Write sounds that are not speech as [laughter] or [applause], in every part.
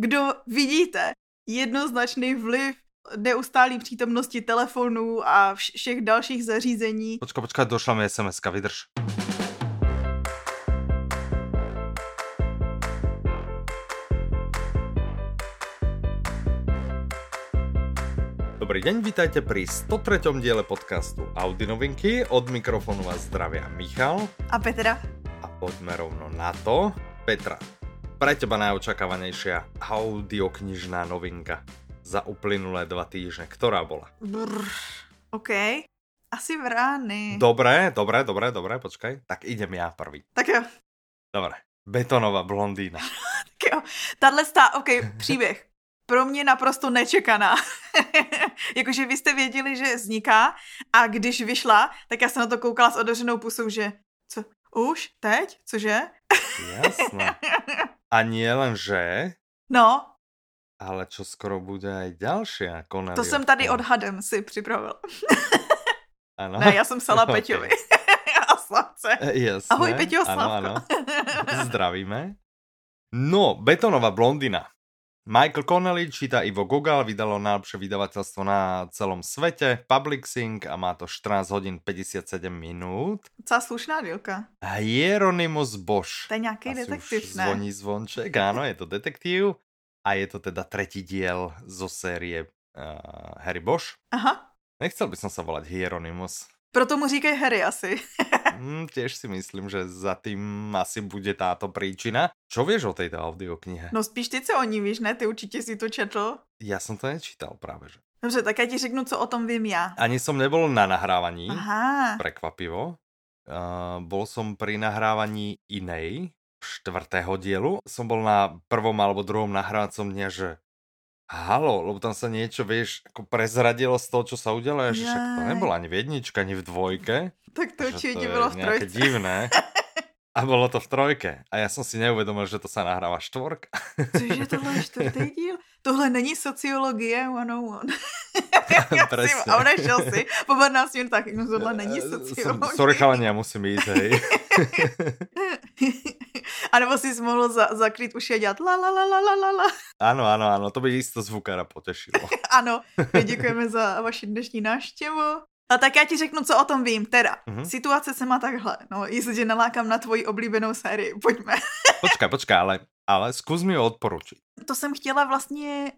kdo vidíte jednoznačný vliv neustálý přítomnosti telefonů a všech dalších zařízení. Počka, počka, došla mi sms vydrž. Dobrý deň, vítajte pri 103. diele podcastu Audi novinky. Od mikrofonu vás zdravia Michal. A Petra. A poďme rovno na to. Petra, pre teba najočakávanejšia audioknižná novinka za uplynulé dva týždne, ktorá bola? Brr, OK. Asi vrány. Dobré, dobré, dobré, dobré, počkaj. Tak idem já prvý. Tak jo. Dobré. Betonová blondýna. [laughs] tak jo. Tahle stá, OK, příběh pro mě naprosto nečekaná. [laughs] Jakože vy jste věděli, že vzniká a když vyšla, tak já jsem na to koukala s otevřenou pusou, že co, už? Teď? Cože? Jasné. [laughs] A nie len, že... No. Ale čo skoro bude aj ďalšia Connelly. To jsem tady odhadem si připravil. [laughs] ano. Ne, já jsem psala [laughs] okay. Peťovi. [laughs] a Slavce. Jasné. Ahoj Peťo, Ano, ano. Zdravíme. No, betonová blondina. Michael Connelly číta Ivo Gogal, vydalo najlepšie vydavateľstvo na celom svete, Publixing a má to 14 hodin 57 minút. Docela slušná dílka. Hieronymus Bosch. To je nějaký detektiv, ne? Zvoní zvonček, áno, je to detektív a je to teda tretí diel zo série uh, Harry Bosch. Aha. Nechcel by som sa volať Hieronymus. Proto mu říkají Harry asi. [laughs] mm, tiež si myslím, že za tým asi bude táto príčina. Čo vieš o tejto audioknihe? No spíš ty, co o ní víš, ne? Ty určitě si to četl. Já jsem to nečítal právě, že. Dobře, tak já ti řeknu, co o tom vím já. Ani som nebol na nahrávaní. Aha. Prekvapivo. Uh, bol som pri nahrávaní inej, štvrtého dielu. Som bol na prvom alebo druhom nahrávacom dňa, že halo, lebo tam sa niečo, vieš, ako prezradilo z toho, čo sa udialo, že však to nebola ani v jedničke, ani v dvojke. Tak to určite bylo v trojke. divné. [laughs] A bolo to v trojke. A já jsem si neuvědomil, že to se nahrává štvorka. Cože tohle [laughs] je čtvrtý díl? Tohle není sociologie 101. [laughs] [laughs] Presne. A odešel si po 15 minutách, no tohle není eh, sociologie. Sorry chalani, já musím jít, hej. [laughs] A nebo si mohl za, zakrýt uši a dělat la la la la la la la. Ano, ano, ano, to by jisto zvukára potěšilo. ano, děkujeme za vaši dnešní návštěvu. A tak já ti řeknu, co o tom vím. Teda, uh-huh. situace se má takhle. No, jestli tě nalákám na tvoji oblíbenou sérii, pojďme. [laughs] počkej, počkej, ale, ale zkus mi ho odporučit. To jsem chtěla vlastně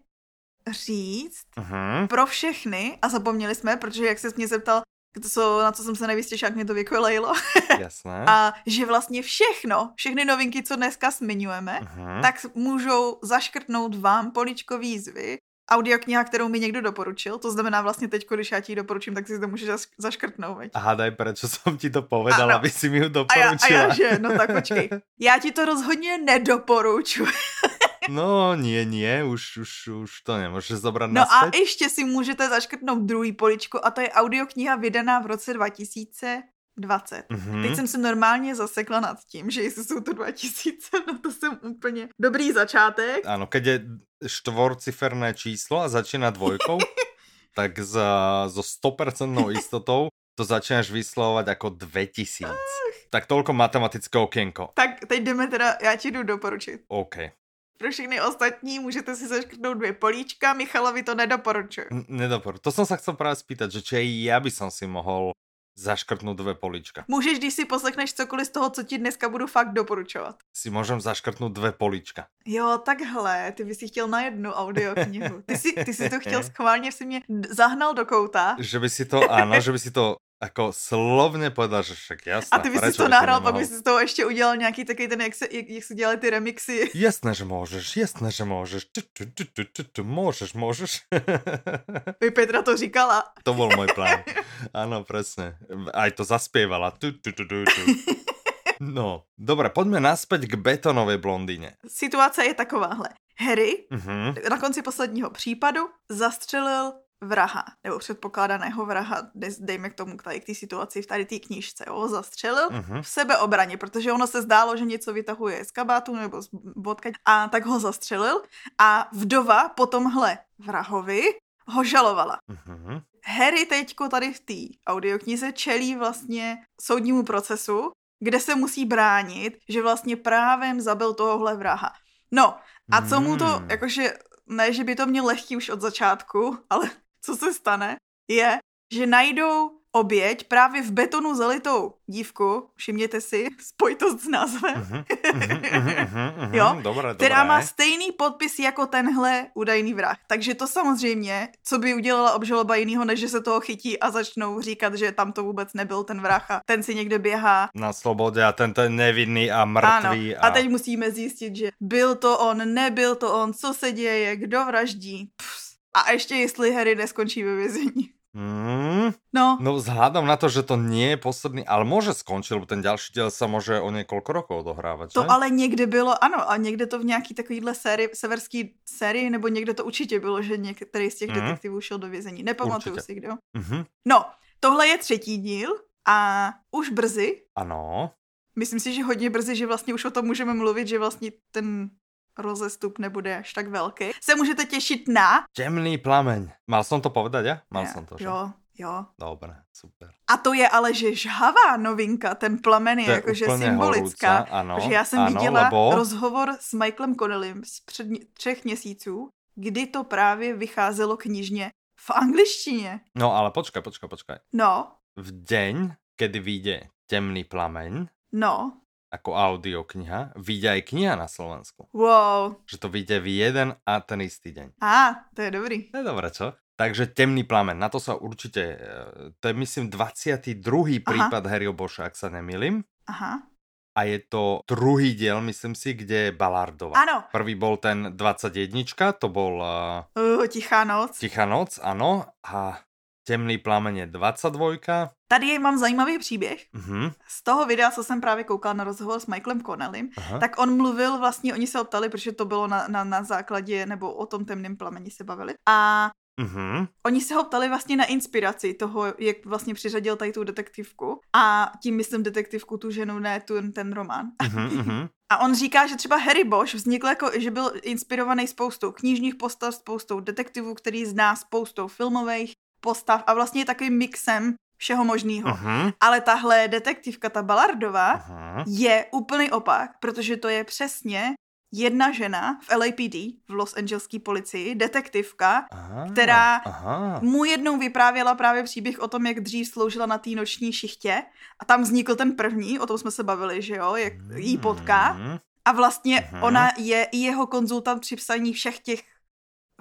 říct uh-huh. pro všechny a zapomněli jsme, protože jak se mě zeptal, co, na co jsem se nejvíc těšila, jak mě to vykolejilo. [laughs] Jasné. a že vlastně všechno, všechny novinky, co dneska zmiňujeme, uh-huh. tak můžou zaškrtnout vám poličko výzvy audiokniha, kterou mi někdo doporučil. To znamená vlastně teď, když já ti ji doporučím, tak si to můžeš zaškrtnout. Veď? A daj, proč jsem ti to povedal, ano. aby si mi ji doporučila. A já, a já, že? No tak počkej. [laughs] Já ti to rozhodně nedoporučuji. No, nie, nie, už, už, už to nemůžeš zobrat No naspäť. a ještě si můžete zaškrtnout druhý poličko a to je audiokniha vydaná v roce 2000 20. Mm-hmm. Teď jsem se normálně zasekla nad tím, že jestli jsou to 2000, no to jsem úplně dobrý začátek. Ano, keď je štvorciferné číslo a začíná dvojkou, [laughs] tak za, so 100% istotou to začínáš vyslovovat jako 2000. Ach. Tak tolko matematické okienko. Tak teď jdeme teda, já ti jdu doporučit. OK. Pro všechny ostatní můžete si zaškrtnout dvě políčka, Michalovi to nedoporučuji. Nedoporučuji. To jsem se chcel právě spýtat, že či já by som si mohl zaškrtnout dvě polička. Můžeš, když si poslechneš cokoliv z toho, co ti dneska budu fakt doporučovat. Si můžem zaškrtnout dvě polička. Jo, takhle, ty bys si chtěl na jednu audioknihu. Ty si, ty si to chtěl schválně, si mě zahnal do kouta. Že by si to, ano, že by si to jako slovně povedal, že však jasné. A ty bys si to nahrál, pak bys z toho ještě udělal nějaký takový ten, jak se, jak, jak se dělaly ty remixy. [laughs] Jasné, že můžeš, jasné, že můžeš. Tu, tu, tu, tu, tu, tu, můžeš, můžeš. [laughs] Vy Petra to říkala. To byl můj plán. [laughs] Ano, přesně. Aj to zaspěvala. Tu, tu, tu, tu, tu. No, dobré, pojďme naspäť k betonové blondýně. Situace je takováhle. Harry uh-huh. na konci posledního případu zastřelil vraha, nebo předpokládaného vraha, dejme k tomu, tady k té situaci v tady té knížce, jo, zastřelil uh-huh. v sebeobraně, protože ono se zdálo, že něco vytahuje z kabátu nebo z bodka a tak ho zastřelil a vdova po tomhle vrahovi ho žalovala. Uh-huh. Harry teďko tady v té audioknize čelí vlastně soudnímu procesu, kde se musí bránit, že vlastně právem zabil tohohle vraha. No, a co mu to, Mm. jakože, ne, že by to měl lehký už od začátku, ale co se stane, je, že najdou oběť právě v betonu zalitou dívku, všimněte si, [laughs] spojitost s názvem, Mhm, mhm, [laughs] mhm, Jo, Dobré, která dobré. má stejný podpis jako tenhle údajný vrah. Takže to samozřejmě, co by udělala obžaloba jinýho, než že se toho chytí a začnou říkat, že tam to vůbec nebyl ten vrah a ten si někde běhá. Na slobodě a tento je nevinný a mrtvý. Ano. A teď musíme zjistit, že byl to on, nebyl to on, co se děje, kdo vraždí. Pus. A ještě jestli Harry neskončí ve vězení. Mm, No, no vzhľadom na to, že to nie je posledný, ale môže skončiť, lebo ten ďalší diel sa môže o niekoľko rokov odohrávať, to ale někde bylo, ano, a někde to v nějaký takovýhle sérii, severský sérii, nebo někde to určitě bylo, že některý z těch Mhm. detektivů šel do vězení. Nepamatuju Určitě. si, kdo. Mhm. No, tohle je třetí díl a už brzy, Ano. myslím si, že hodně brzy, že vlastně už o tom můžeme mluvit, že vlastně ten rozestup nebude až tak velký. Se můžete těšit na... Temný plameň. Mal som to povedať, ja? Mal Ja, som to, že? Jo, jo. Dobre, super. A to je ale, že žhavá novinka, ten plamen je, je jakože symbolická. horúca, ano, protože já jsem ano, viděla lebo... rozhovor s Michaelem Connellym z před třech měsíců, kdy to právě vycházelo knižně v angličtině. No ale počkaj, počkaj, počkaj. No, V deň, kedy vyjde Temný plameň, no, ako audiokniha, vyjde aj kniha na Slovensku. wow. Že to vyjde v jeden a ten istý deň. A, to je dobrý. To je dobré, čo? Takže Temný plamen, na to sa určite, eh, to je myslím 22. Aha. prípad Harryho Boša, ak sa nemýlim. Aha. A je to druhý diel, myslím si, kde je Balardova. Ano, Prvý bol ten 21, to bol uh, uh, tichá noc. Tichá noc, ano. A Temný plamen je 22. Tady mám zajímavý příběh. Mhm. Z toho videa, co jsem právě koukala na rozhovor s Michaelem Connellym, Aha. tak on mluvil vlastně, oni se ho ptali, protože to bylo na, na, na základě, nebo o tom temném plameni se bavili. A Mhm. Oni se ho ptali vlastně na inspiraci toho, jak vlastně přiřadil tady tu detektivku. A tím myslím detektivku tu ženu, ne tu, ten román. Mhm, mhm. [laughs] A on říká, že třeba Harry Bosch vznikl jako, že byl inspirovaný spoustou knižních postav, spoustou detektivů, který zná spoustou filmových postav a vlastně je takovým mixem všeho možného. Mhm. Ale tahle detektivka, ta Ballardová, Aha. je úplný opak, protože to je přesně jedna žena v LAPD, v Los Angeleské policii, detektivka, Aha. která Aha. mu jednou vyprávěla právě příběh o tom, jak dřív sloužila na té noční šichtě a tam vznikl ten první, o tom jsme se bavili, že jo, jak jí potká Mhm. a vlastně Mhm. ona je i jeho konzultant při psaní všech těch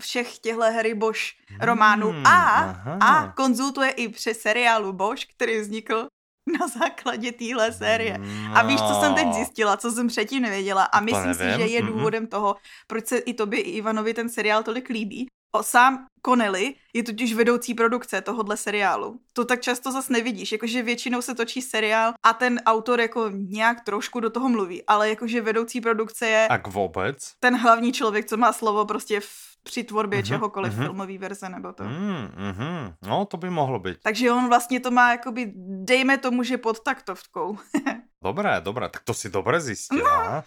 všech těchto Harry Bosch románů Hmm, a, aha. a konzultuje i při seriálu Bosch, který vznikl [laughs] na základě téhle série. A víš, co jsem teď No. zjistila, co jsem předtím nevěděla a myslím si, že je důvodem toho, proč se i tobě, i Ivanovi ten seriál tolik líbí. O, sám Connelly je totiž vedoucí produkce tohohle seriálu. To tak často zas nevidíš, jakože většinou se točí seriál a ten autor jako nějak trošku do toho mluví, ale jakože vedoucí produkce je Ak vôbec? ten hlavní člověk, co má slovo prostě v, při tvorbě Mhm, čehokoliv, mhm. filmový verze nebo to. Mm, mhm. No, to by mohlo byť. Takže on vlastně to má jakoby, dejme tomu, že pod taktovkou. [laughs] Dobré, dobré, tak to si dobre No. zistila.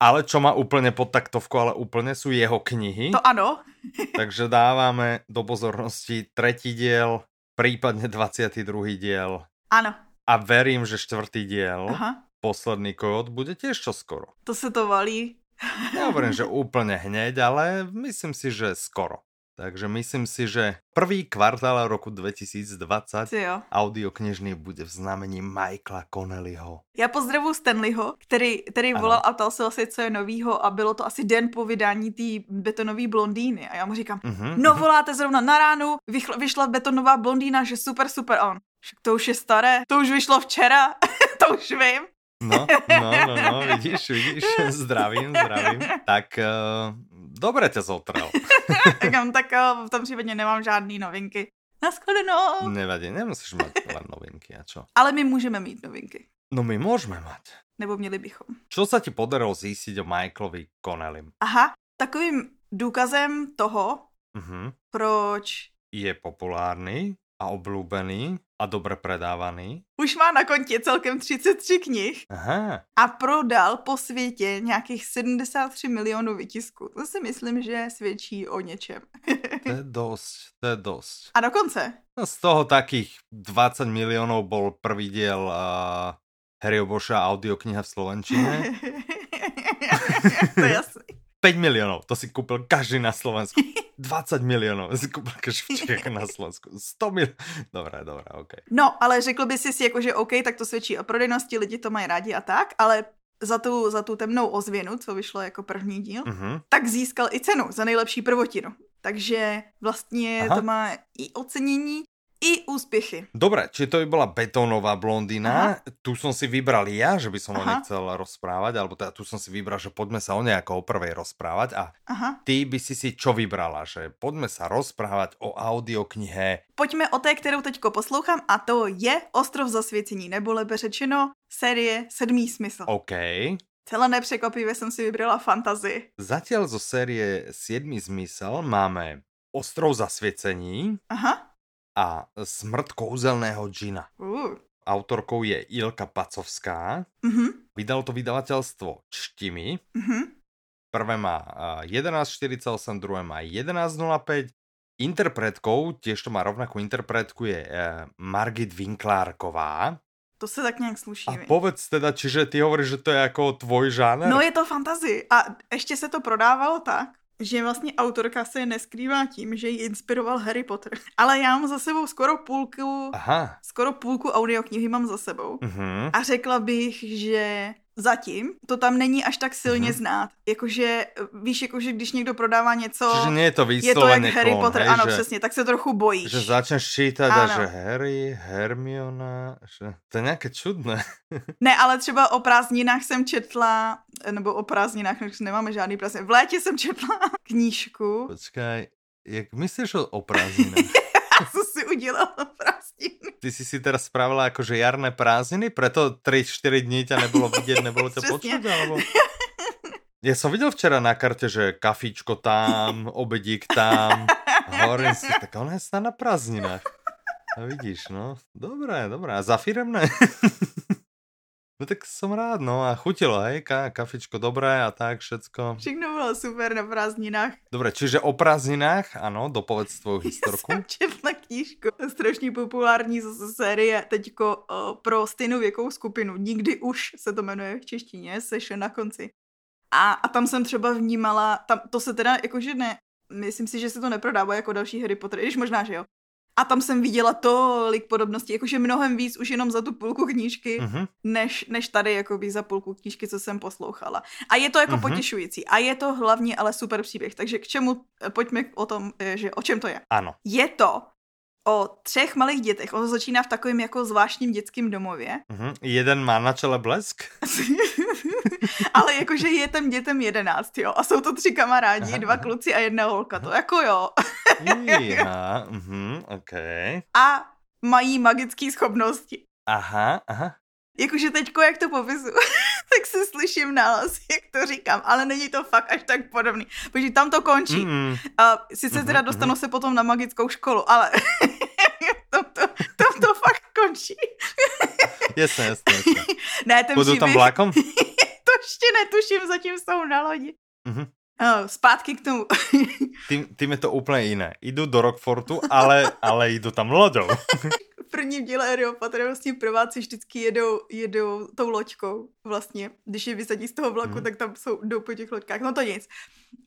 Ale čo má úplne pod taktovku, ale úplne sú jeho knihy. To ano, [laughs] Takže dávame do pozornosti tretí diel, prípadne 22. diel. ano, A verím, že štvrtý diel, aha, posledný kód, bude tiež čoskoro. to se to valí. Ja hovorím, že úplne hneď, ale myslím si, že skoro. Takže myslím si, že prvý kvartál roku 2020 Ty jo. audioknižný bude v znamení Michaela Connellyho. Já pozdravuji Stanleyho, který, který Ano. volal a ptal se vlastně, co je novýho a bylo to asi den po vydání té betonové blondýny. A já mu říkám, Mhm, no mhm. voláte zrovna na ránu, vyšla, vyšla betonová blondýna, že super, super. On, však to už je staré, to už vyšlo včera, [laughs] to už vím. No, no, no, no, vidíš, vidíš, [laughs] zdravím, zdravím. Tak uh, dobre ťa zotrel. Říkám, [laughs] tak eh, v tom případě nemám žádný novinky. Naschledanou. Nevadí, nemusíš len novinky a čo. Ale my můžeme mít novinky. No my môžeme mať. Nebo měli bychom. Čo sa ti podarilo zistiť o Michaelovi Connellym? Aha, takovým důkazem toho, Mhm. proč Je populárny a oblúbený a dobre predávaný. už má na kontě celkem 33 knih Aha, a prodal po světě nějakých 73 milionů vytisků. To si myslím, že svědčí o něčem. to je dosť, to je dosť. A dokonce, No z toho takých 20 miliónov bol prvý diel uh, Harryho Boša audiokniha v Slovenčine. [laughs] to je jasný. 5 milionů, to si koupil každý na Slovensku. [laughs] 20 milionů, si koupil každý v Čechách na Slovensku. 100 milionů. Dobré, dobré, OK. No, ale řekl by si si jako, že OK, tak to svědčí o prodejnosti, lidi to mají rádi a tak, ale za tu, za tu temnou ozvěnu, co vyšlo jako první díl, uh-huh. tak získal i cenu za nejlepší prvotinu. Takže vlastně Aha. to má i ocenění, i úspěchy. Dobre, či to by bola betónová blondina, Aha. tu som si vybral ja, že by som Aha. o nej chcel rozprávať, alebo teda tu som si vybral, že poďme sa o nej ako o prvej rozprávať a Aha. ty by si si čo vybrala, že poďme sa rozprávať o audioknihe. Pojďme o té, kterou teďko poslouchám a to je Ostrov zasvěcení, nebo lebe řečeno série Sedmý smysl. OK. Celé nepřekvapivě jsem si vybrala fantazii. Zatiaľ zo série Siedmý zmysel máme Ostrov zasvěcení. Aha a Smrt kouzelného džina. Uh. Autorkou je Ilka Pacovská. Uh-huh. Vydalo to vydavateľstvo Čtimi. Uh-huh. Prvé má 11.48, druhé má 11.05. Interpretkou, tiež to má rovnakú interpretku, je uh, Margit Winklárková. To se tak nějak sluší. A povedz teda, čiže ty hovoríš, že to je jako tvoj žánr? No je to fantazy. A ještě se to prodávalo tak, že vlastně autorka se neskrývá tím, že ji inspiroval Harry Potter. [laughs] Ale já mám za sebou skoro půlku, Aha. skoro půlku audioknihy mám za sebou. Uh-huh. A řekla bych, že zatím to tam není až tak silně mm-hmm. znát. Jakože, víš, jakože když někdo prodává něco, Čiže nie je to je to jak Harry Potter, hej, ano, že, přesně, tak se trochu bojíš. Že začneš čítat a že Harry, Hermiona, že to je nějaké čudné. [laughs] ne, ale třeba o prázdninách jsem četla, nebo o prázdninách, nemáme žádný prázdnin. V létě jsem četla [laughs] knížku. Počkej, jak myslíš o prázdninách? Udělala [laughs] prázdniny? Ty si si teraz spravila jakože jarné prázdniny, preto 3-4 dní ťa nebylo vidět, nebylo to [laughs] počuť, alebo... Ja som videl včera na karte, že kafičko tam, [laughs] obedík tam. Hovorím si, tak ona je na prázdninách. A vidíš, no. Dobré, dobré. A za firemné? No tak som rád, no a chutilo, hej, ka, kafičko dobré a tak, všetko. Všechno bylo super na prázdninách. Dobre, čiže o prázdninách, ano, dopovedz tvoju [laughs] historku. Já jsem četla knížku, strašně populární zase série, teďko uh, pro stejnou věkovou skupinu, nikdy už se to jmenuje v češtině, seš na konci. A, a tam jsem třeba vnímala, tam, to se teda jakože ne, myslím si, že se to neprodává jako další Harry Potter, když možná, že jo. A tam jsem viděla tolik podobností, jakože mnohem víc už jenom za tu půlku knížky, uh-huh. než, než tady jakoby za půlku knížky, co jsem poslouchala. A je to jako uh-huh. potěšující. A je to hlavně ale super příběh. Takže k čemu, pojďme o tom, že o čem to je. Ano. Je to o třech malých dětech. On začíná v takovém jako zvláštním dětském domově. Uh-huh. Jeden má na čele blesk. [laughs] Ale jakože je tam dětem jedenáct, jo. A jsou to tři kamarádi, aha, dva kluci a jedna holka. To jako jo. Já, uh-huh, [laughs] okay. A mají magické schopnosti. Aha, aha. Jakože teďko, jak to popisu, [laughs] tak se slyším nálaz, jak to říkám, ale není to fakt až tak podobný, protože tam to končí. Mm-hmm. A sice mm-hmm, teda dostanu mm-hmm. se potom na magickou školu, ale [laughs] tam, to, tam to fakt končí. jasně, jasně, jasně. [laughs] ne, ten Budu tam vlákom? to ještě netuším, zatím jsou na lodi. Mm-hmm. Oh, zpátky k tomu. tým, tým je to úplně jiné. Jdu do Rockfortu, ale, ale jdu tam lodou prvním díle Harryho Pottera vlastně prváci vždycky jedou, jedou tou loďkou vlastně. Když je vysadí z toho vlaku, mm. tak tam jsou, jdou po těch loďkách. No to nic.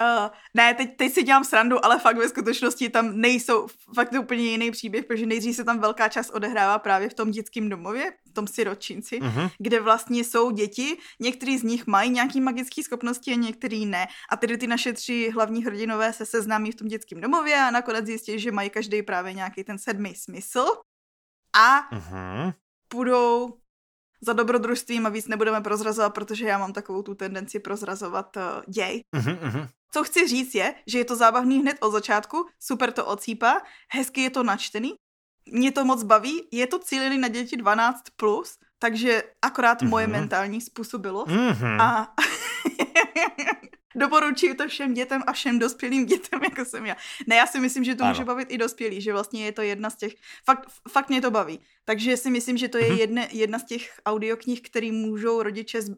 Uh, ne, teď, teď si dělám srandu, ale fakt ve skutečnosti tam nejsou, fakt to úplně jiný příběh, protože nejdřív se tam velká část odehrává právě v tom dětském domově, v tom siročinci, mm-hmm. kde vlastně jsou děti, některý z nich mají nějaký magické schopnosti a některý ne. A tedy ty naše tři hlavní hrdinové se seznámí v tom dětském domově a nakonec zjistí, že mají každý právě nějaký ten sedmý smysl a uh-huh. půjdou za dobrodružstvím a víc nebudeme prozrazovat, protože já mám takovou tu tendenci prozrazovat uh, děj. Uh-huh, Co chci říct je, že je to zábavný hned od začátku, super to ocípá, hezky je to načtený, mě to moc baví, je to cílený na děti 12+, plus, takže akorát uh-huh. moje mentální způsobilo. Uh-huh. A [laughs] [laughs] Doporučuji to všem dětem a všem dospělým dětem, [laughs] jako jsem já. Ne, já si myslím, že to ano. může bavit i dospělí, že vlastně je to jedna z těch, fakt, fakt mě to baví. Takže si myslím, že to je mhm. jedne, jedna z těch audioknih, který můžou rodiče z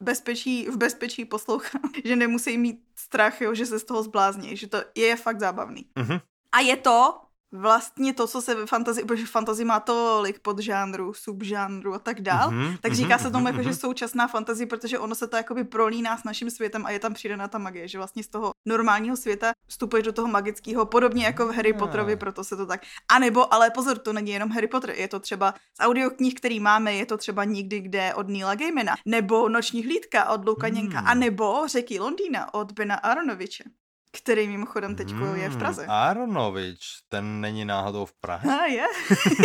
bezpečí, v bezpečí poslouchat, [laughs] že nemusí mít strach, jo, že se z toho zblázní, že to je fakt zábavný. Uh-huh. A je to vlastně to, co se ve fantasy, protože fantasy má tolik podžánrů, subžánrů a tak dál, mm-hmm, tak říká mm-hmm, se tomu mm-hmm. jako, že mhm. současná fantasy, protože ono se to jakoby prolíná s naším světem a je tam přidaná ta magie, že vlastně z toho normálního světa vstupuješ do toho magického, podobně jako v Harry Potterovi, proto se to tak. A nebo, ale pozor, to není jenom Harry Potter, je to třeba z audioknih, který máme, je to třeba nikdy kde od Neila Gaimana, nebo Noční hlídka od Lukaněnka, mm. a nebo Řeky Londýna od Bena Aronoviče který mimochodem teď hmm, je v hmm, Praze. Aronovič, ten není náhodou v Praze. A je.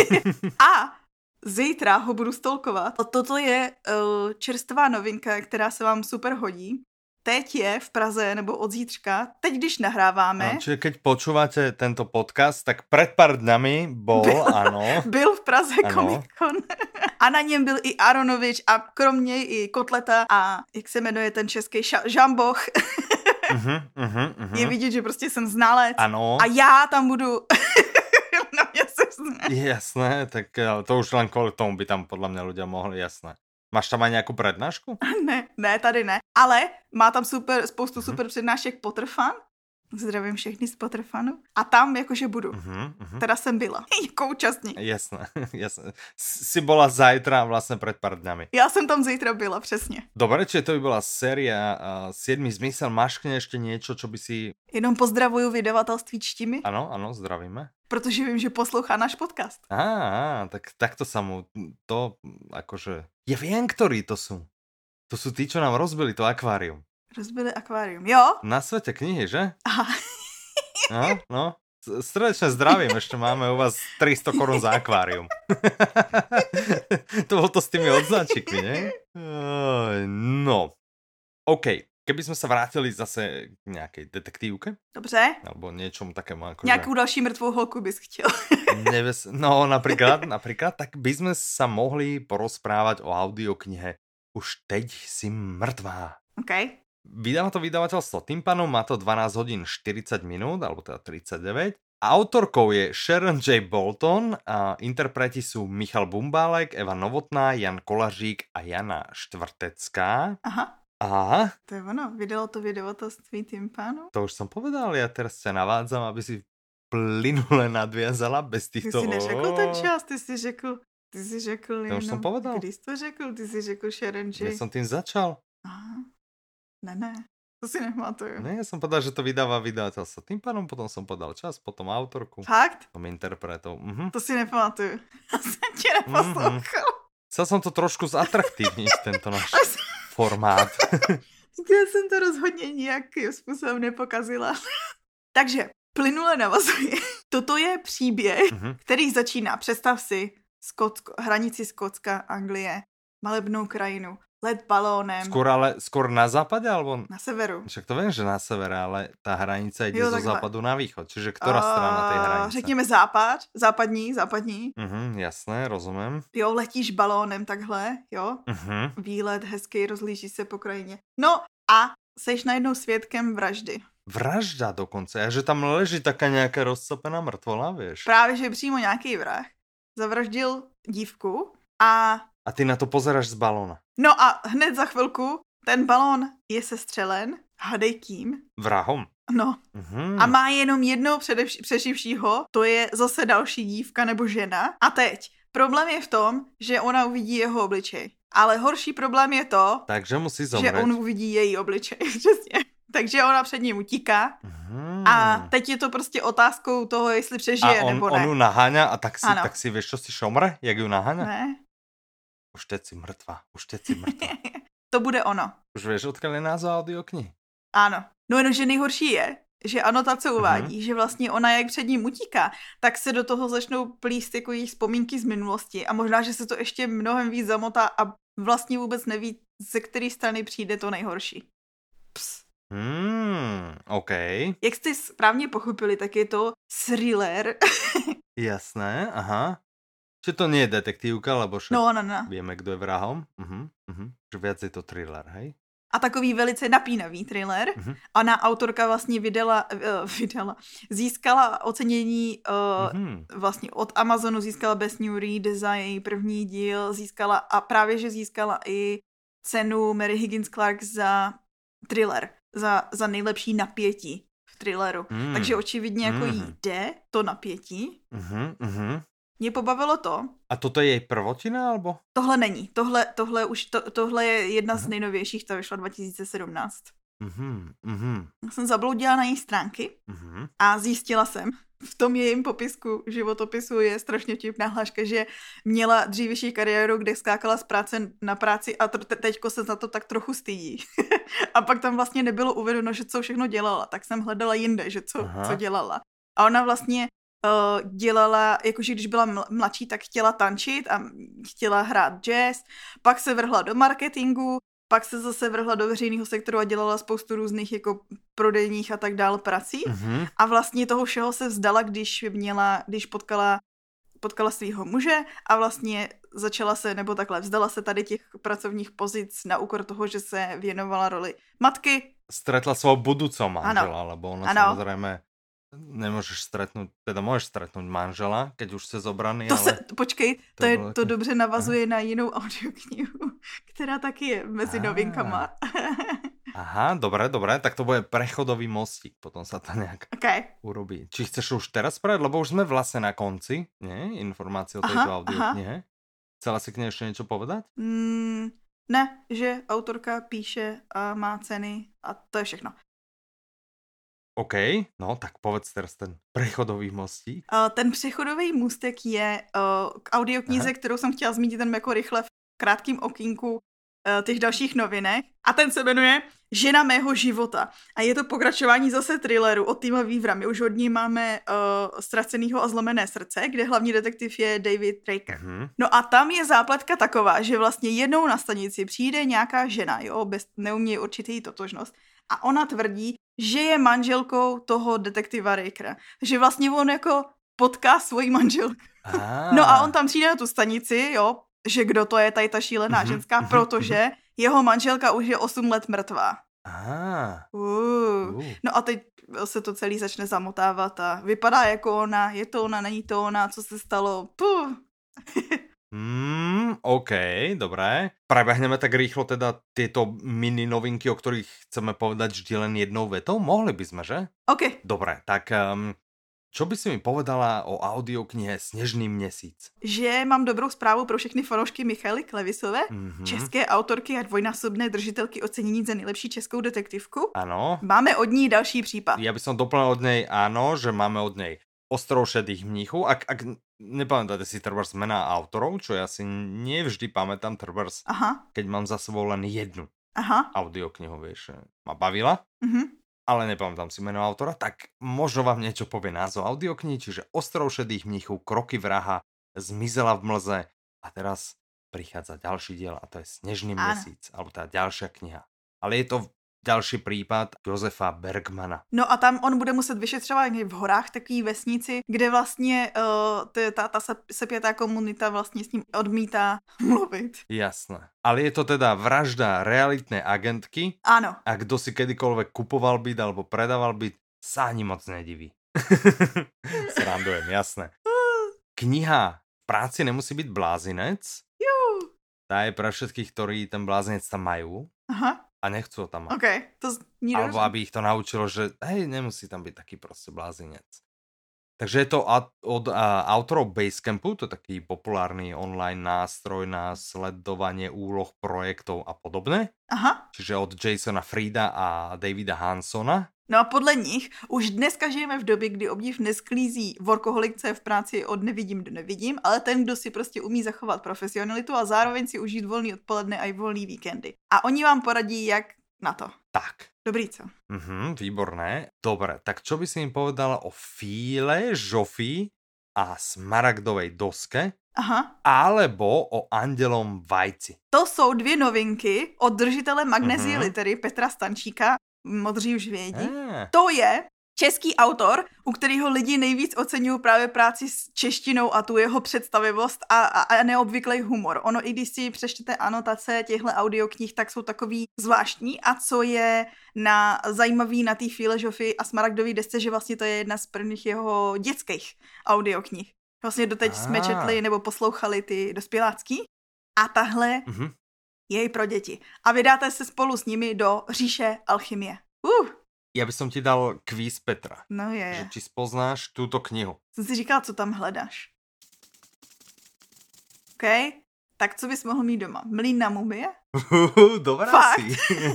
[laughs] a zítra ho budu stolkovat. Toto je uh, čerstvá novinka, která se vám super hodí. Teď je v Praze, nebo od zítřka, teď když nahráváme. No, čiže keď počúvate tento podcast, tak před pár dnami bol, byl, ano. [laughs] Byl v Praze Comic Con. a na něm byl i Aronovič a kromě i Kotleta a jak se jmenuje ten český Žamboch. [laughs] Uh-huh, uh-huh, uh-huh. Je vidět, že prostě jsem znalec. Ano. A já tam budu [laughs] na mě Jasné, tak eh, to už len kvůli tomu by tam podle mě lidé mohli, jasné. Máš tam aj nějakou přednášku? [laughs] Ne, ne, tady ne. Ale má tam super, spoustu uh-huh. super přednášek Potterfan Zdravím všechny z. A tam jakože budu. Uh-huh, uh-huh. Teda jsem byla. [laughs] jako účastník. Jasné, [laughs] jasné. Si byla zajtra vlastně před pár dňami. Já jsem tam zítra byla, přesně. Dobře, či to by byla séria uh, Siedmý zmysel. Máš k ještě něco, co by si... Jenom pozdravuju vydavatelství Čtimi. Ano, ano, zdravíme. Protože vím, že poslouchá náš podcast. Á, tak, tak to samou, to akože... Ja viem, ktorí to sú. To sú tí, čo nám rozbili to akvárium. Rozbili akvárium, jo? Na světě knihy, že? Aha. No, no. Srdečne zdravím, ešte máme u vás 300 korun za akvárium. [laughs] to bolo to s tými odznačikmi, ne? No, OK. Keby sme sa vrátili zase k nejakej detektívke. Dobře. Alebo niečomu takému. Ako Nějakou že... další mrtvou holku bys chtěl. [laughs] Neves... No, napríklad, napríklad, tak by sme sa mohli porozprávať o audioknihe Už teď si mrtvá. OK. Vydáva to vydavateľstvo Timpano, má to 12 hodín 40 minút, alebo teda 39. Autorkou je Sharon J. Bolton a interpreti sú Michal Bumbálek, Eva Novotná, Jan Kolařík a Jana Štvrtecká. Aha. Aha. To je ono, vydalo to vydavatelství Timpano. To už som povedal, ja teraz se navádzam, aby si plynule nadviazala bez týchto... Ty si neřekl ten čas, ty si řekl, ty si řekl to jenom, už som povedal. Když to řekl, ty si řekl Sharon J. Ja som tým začal. Aha. Ne, ne, to si nepamatuju. Ne, já jsem podal, že to vydává vydavateľstvo. Tým pádom potom jsem podal čas, potom autorku. Fakt? Potom interpretov. Mhm. To si nepamatuju. [laughs] Já jsem tě neposlouchal. Mhm. Chcel jsem to trošku zatraktivnit, tento náš [laughs] formát. [laughs] Já jsem to rozhodně nějakým způsobem nepokazila. Takže plynule navazuje. Toto je příběh, mm-hmm. který začíná, představ si, Skotsko, hranici Skotska, Anglie, malebnou krajinu let balónem. Skôr ale skôr na západe alebo? Na severu. Však to vím, že na severe, ale ta hranice jde zo západu na východ. Čiže která uh, strana té hranice? Řekněme západ, západní, západní. Uh-huh, jasné, rozumím. Jo, letíš balónem takhle, jo. Uh-huh. Výlet hezký, rozlíží se po krajině. No a seš najednou svědkem vraždy. Vražda dokonce, a že tam leží taká nějaká rozcopená mrtvola, víš? Právě, že přímo nějaký vrah zavraždil dívku a a ty na to pozeráš z balóna. No a hned za chvilku ten balón je sestřelen, hadej kým? Vrahom. No. Mm-hmm. A má jenom jednou přeživšího, to je zase další dívka nebo žena. A teď, problém je v tom, že ona uvidí jeho obličej. Ale horší problém je to, Takže musí že on uvidí její obličej. [laughs] Přesně. Takže ona před ním utíká. Mm. A teď je to prostě otázkou toho, jestli přežije a on, nebo ne. on ju naháňa a tak si, tak si víš, co si šomre, jak ju naháňa? Ne. Už teď si mrtvá, už teď si mrtvá. [laughs] to bude ono. Už víš, odkud je názov audioknihy? Ano. No jenomže nejhorší je, že anotace mhm. uvádí, uh-huh. že vlastně ona, jak před ním utíká, tak se do toho začnou plíst jako jejich vzpomínky z minulosti a možná, že se to ještě mnohem víc zamotá a vlastně vůbec neví, ze které strany přijde to nejhorší. Ps. Hmm, OK. Jak jste správně pochopili, tak je to thriller. [laughs] Jasné, aha. Čiže to nie je detektívka, lebo však no, no, no. vieme, kdo je vrahom. Uh-huh, uh-huh. Že viac je to thriller, hej? A takový velice napínavý thriller. Uh-huh. Ona autorka vlastně vydala, uh, vydala získala ocenění uh, uh-huh. vlastně od Amazonu, získala Best New Read za její první díl, získala a právě, že získala i cenu Mary Higgins Clark za thriller, za, za nejlepší napětí v thrilleru. Mm. Takže očividně jako mm. jde to napětí. Mm-hmm, mm-hmm. Mě pobavilo to. A toto je její prvotina, alebo? Tohle není. Tohle, tohle, už, to, tohle je jedna z nejnovějších, ta vyšla 2017. Mm-hmm, mm-hmm. Jsem zabloudila na její stránky mm-hmm. a zjistila jsem, v tom jejím popisku životopisu je strašně vtipná hláška, že měla dřívější kariéru, kde skákala z práce na práci a t- teďko se za to tak trochu stydí. [laughs] a pak tam vlastně nebylo uvedeno, že co všechno dělala, tak jsem hledala jinde, že co, co dělala. A ona vlastně uh, dělala, jakože když byla mladší, tak chtěla tančit a chtěla hrát jazz, pak se vrhla do marketingu, pak se zase vrhla do veřejného sektoru a dělala spoustu různých jako prodejních a tak dál prací. Mm-hmm. A vlastně toho všeho se vzdala, když měla, když potkala potkala svého muže a vlastně začala se, nebo takhle, vzdala se tady těch pracovních pozic na úkor toho, že se věnovala roli matky. Stretla svou budoucího manžela, ano. lebo ona ano. samozřejmě nemůžeš stretnout, teda můžeš stretnout manžela, keď už se zobraný, to ale... Se, počkej, to, to, je, to jako... dobře navazuje Aha. na jinou audioknihu, [laughs] která taky je mezi Aha. novinkama. Aha, dobré, dobré, tak to bude prechodový mostík, potom sa to nějak okay. urobí. Či chceš už teraz spraviť, lebo už jsme vlastně na konci, ne? Informácie o tejto audioknihe. Chcela si k nej ještě něco povedať? Mm, ne, že autorka píše a má ceny a to je všechno. OK, no tak povedz teraz ten přechodový mostík. Uh, ten přechodový můstek je uh, k audioknize, Aha. kterou jsem chtěla zmínit ten jako rychle v krátkém okýnku uh, těch dalších novinek. A ten se jmenuje Žena mého života. A je to pokračování zase thrilleru od týma Vývra. My už od ní máme uh, Ztracenýho a zlomené srdce, kde hlavní detektiv je David Raker. Mm-hmm. No a tam je zápletka taková, že vlastně jednou na stanici přijde nějaká žena, jo, bez, neumí určitý totožnost, a ona tvrdí, že je manželkou toho detektiva Rakera. Že vlastně on jako potká svoji manželku. Ah. No a on tam přijde na tu stanici, jo, že kdo to je tady ta šílená mm-hmm. ženská, mhm, protože mm-hmm. jeho manželka už je 8 let mrtvá. Ah. Uh. Uh. No a teď se to celý začne zamotávat a vypadá jako ona, je to ona, není to ona, co se stalo. Puh. [laughs] Hmm, OK, dobré. Prebehneme tak rýchlo teda tieto mini novinky, o ktorých chceme povedať vždy len jednou vetou? Mohli by sme, že? OK. Dobre, tak um, čo by si mi povedala o audioknihe Sněžný měsíc? Že mám dobrou zprávu pro všechny fanoušky Michaly Klevisové, mm-hmm. české autorky a dvojnásobné držitelky ocenění za nejlepší českou detektivku. Ano. Máme od ní další případ. Já bych som doplnil od něj, ano, že máme od něj Ostrov šedých mníchů. Ak, ak nepamätáte si trebárs mena autorov, čo ja si nevždy pamätám Aha. keď mám za sebou len jednu Aha. audioknihu, vieš, ma bavila, uh-huh. ale nepamätám si meno autora, tak možno vám niečo povie názov audioknihy, čiže Ostrov šedých mníchů, Kroky vraha, Zmizela v mlze a teraz prichádza ďalší diel a to je Snežný Áno. mesíc, alebo tá ďalšia kniha. Ale je to další případ Josefa Bergmana. No a tam on bude muset vyšetřovat v horách takový vesnici, kde vlastně uh, ta, ta sepětá komunita vlastně s ním odmítá [laughs] mluvit. Jasné. Ale je to teda vražda realitné agentky. Ano. A kdo si kedykoľvek kupoval byt alebo predával byt, sa ani moc nediví. [laughs] Srandujem, jasné. [laughs] Kniha Práci nemusí být blázinec. Tá je pre všetkých, ktorí ten blázinec tam majú. Aha a nechcú ho tam mať. OK, to zní Alebo aby ich to naučilo, že hej, nemusí tam byť taký prostě blázinec. Takže je to od autorov Basecampu, to je taký populárny online nástroj na sledovanie úloh, projektov a podobné. Aha. Čiže od Jasona Frida a Davida Hansona. No a podle nich už dneska žijeme v době, kdy obdiv nesklízí workoholik, co je v práci od nevidím do nevidím, ale ten, kdo si prostě umí zachovat profesionalitu a zároveň si užít volný odpoledne a i volný víkendy. A oni vám poradí, jak na to. Tak. Dobrý, co? Mhm, výborné. Dobre, tak čo by si mi povedala o Fíle, Žofi a Smaragdovej doske? Aha. Alebo o Andělom vajci. To jsou dvě novinky od držitele magnezie mm-hmm. litery Petra Stančíka modří už vědí. Eh. To je český autor, u kterého lidi nejvíc oceňují právě práci s češtinou a tu jeho představivost a, a, a neobvyklý humor. Ono, i když si přečtete anotace těchto audioknih, tak jsou takový zvláštní. A co je na zajímavý na té filožofii a smaragdový desce, že vlastně to je jedna z prvních jeho dětských audioknih. Vlastně doteď ah. jsme četli nebo poslouchali ty dospělácký. A tahle mm-hmm jej pro děti. A vydáte se spolu s nimi do říše alchymie. Uh. Já bych som ti dal kvíz Petra. No je. Že či spoznáš túto knihu. Jsem si říkal, co tam hledáš. OK, tak co bys mohl mít doma? Mlín na mumie? Dobrá Fakt? si.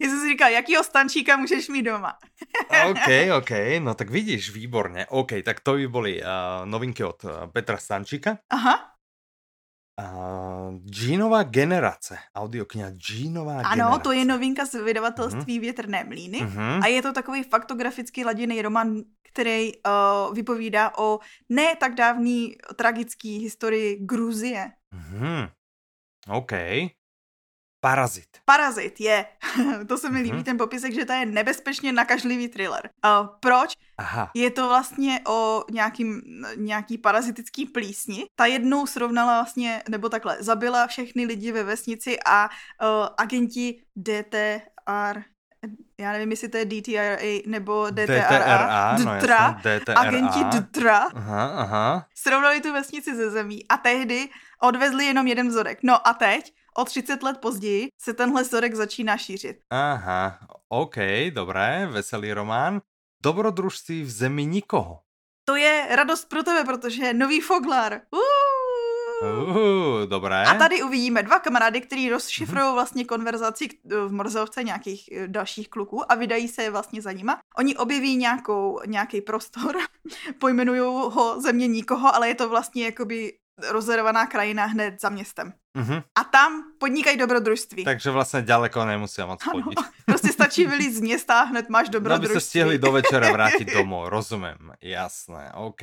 Já jsem si říkal, jakýho stančíka můžeš mít doma? OK, OK, no tak vidíš, výborně. OK, tak to by boli uh, novinky od uh, Petra Stančíka. Aha, Uh, generace, audiokniha Jeanová generace. ano, to je novinka z vydavatelství Větrné mlýny. Mhm. A je to takový faktograficky laděný román, který uh, vypovídá o ne tak dávný tragický historii Gruzie. Mhm. OK. Parazit. Parazit je, [laughs] to se mi líbí Mhm. ten popisek, že to je nebezpečně nakažlivý thriller. Uh, proč? Aha. Je to vlastně o nějakým, nějaký parazitický plísni. Ta jednou srovnala vlastně, nebo takhle, zabila všechny lidi ve vesnici a uh, agenti DTR, já nevím, jestli to je DTRA nebo DTRA, no DTRA. agenti DTRA Aha, aha. srovnali tu vesnici ze zemí a tehdy odvezli jenom jeden vzorek. No a teď, o 30 let později, se tenhle vzorek začíná šířit. Aha, OK, dobré, veselý román. Dobrodružství v zemi nikoho. To je radost pro tebe, protože je nový Foglar. Uh. Uh, dobré. A tady uvidíme dva kamarády, kteří rozšifrují vlastně konverzaci k- v morzovce nějakých eh, dalších kluků a vydají se vlastně za nima. Oni objeví nějakou, nějaký prostor, [laughs] pojmenují ho země nikoho, ale je to vlastně jakoby rozervaná krajina hned za městem. Mhm. A tam podnikají dobrodružství. Takže vlastně daleko nemusí moc Ano, chodit. [laughs] prostě stačí vylít z města a hned máš No by dobrodružství. se stihli do večera vrátit [laughs] domů, rozumím, jasné, OK.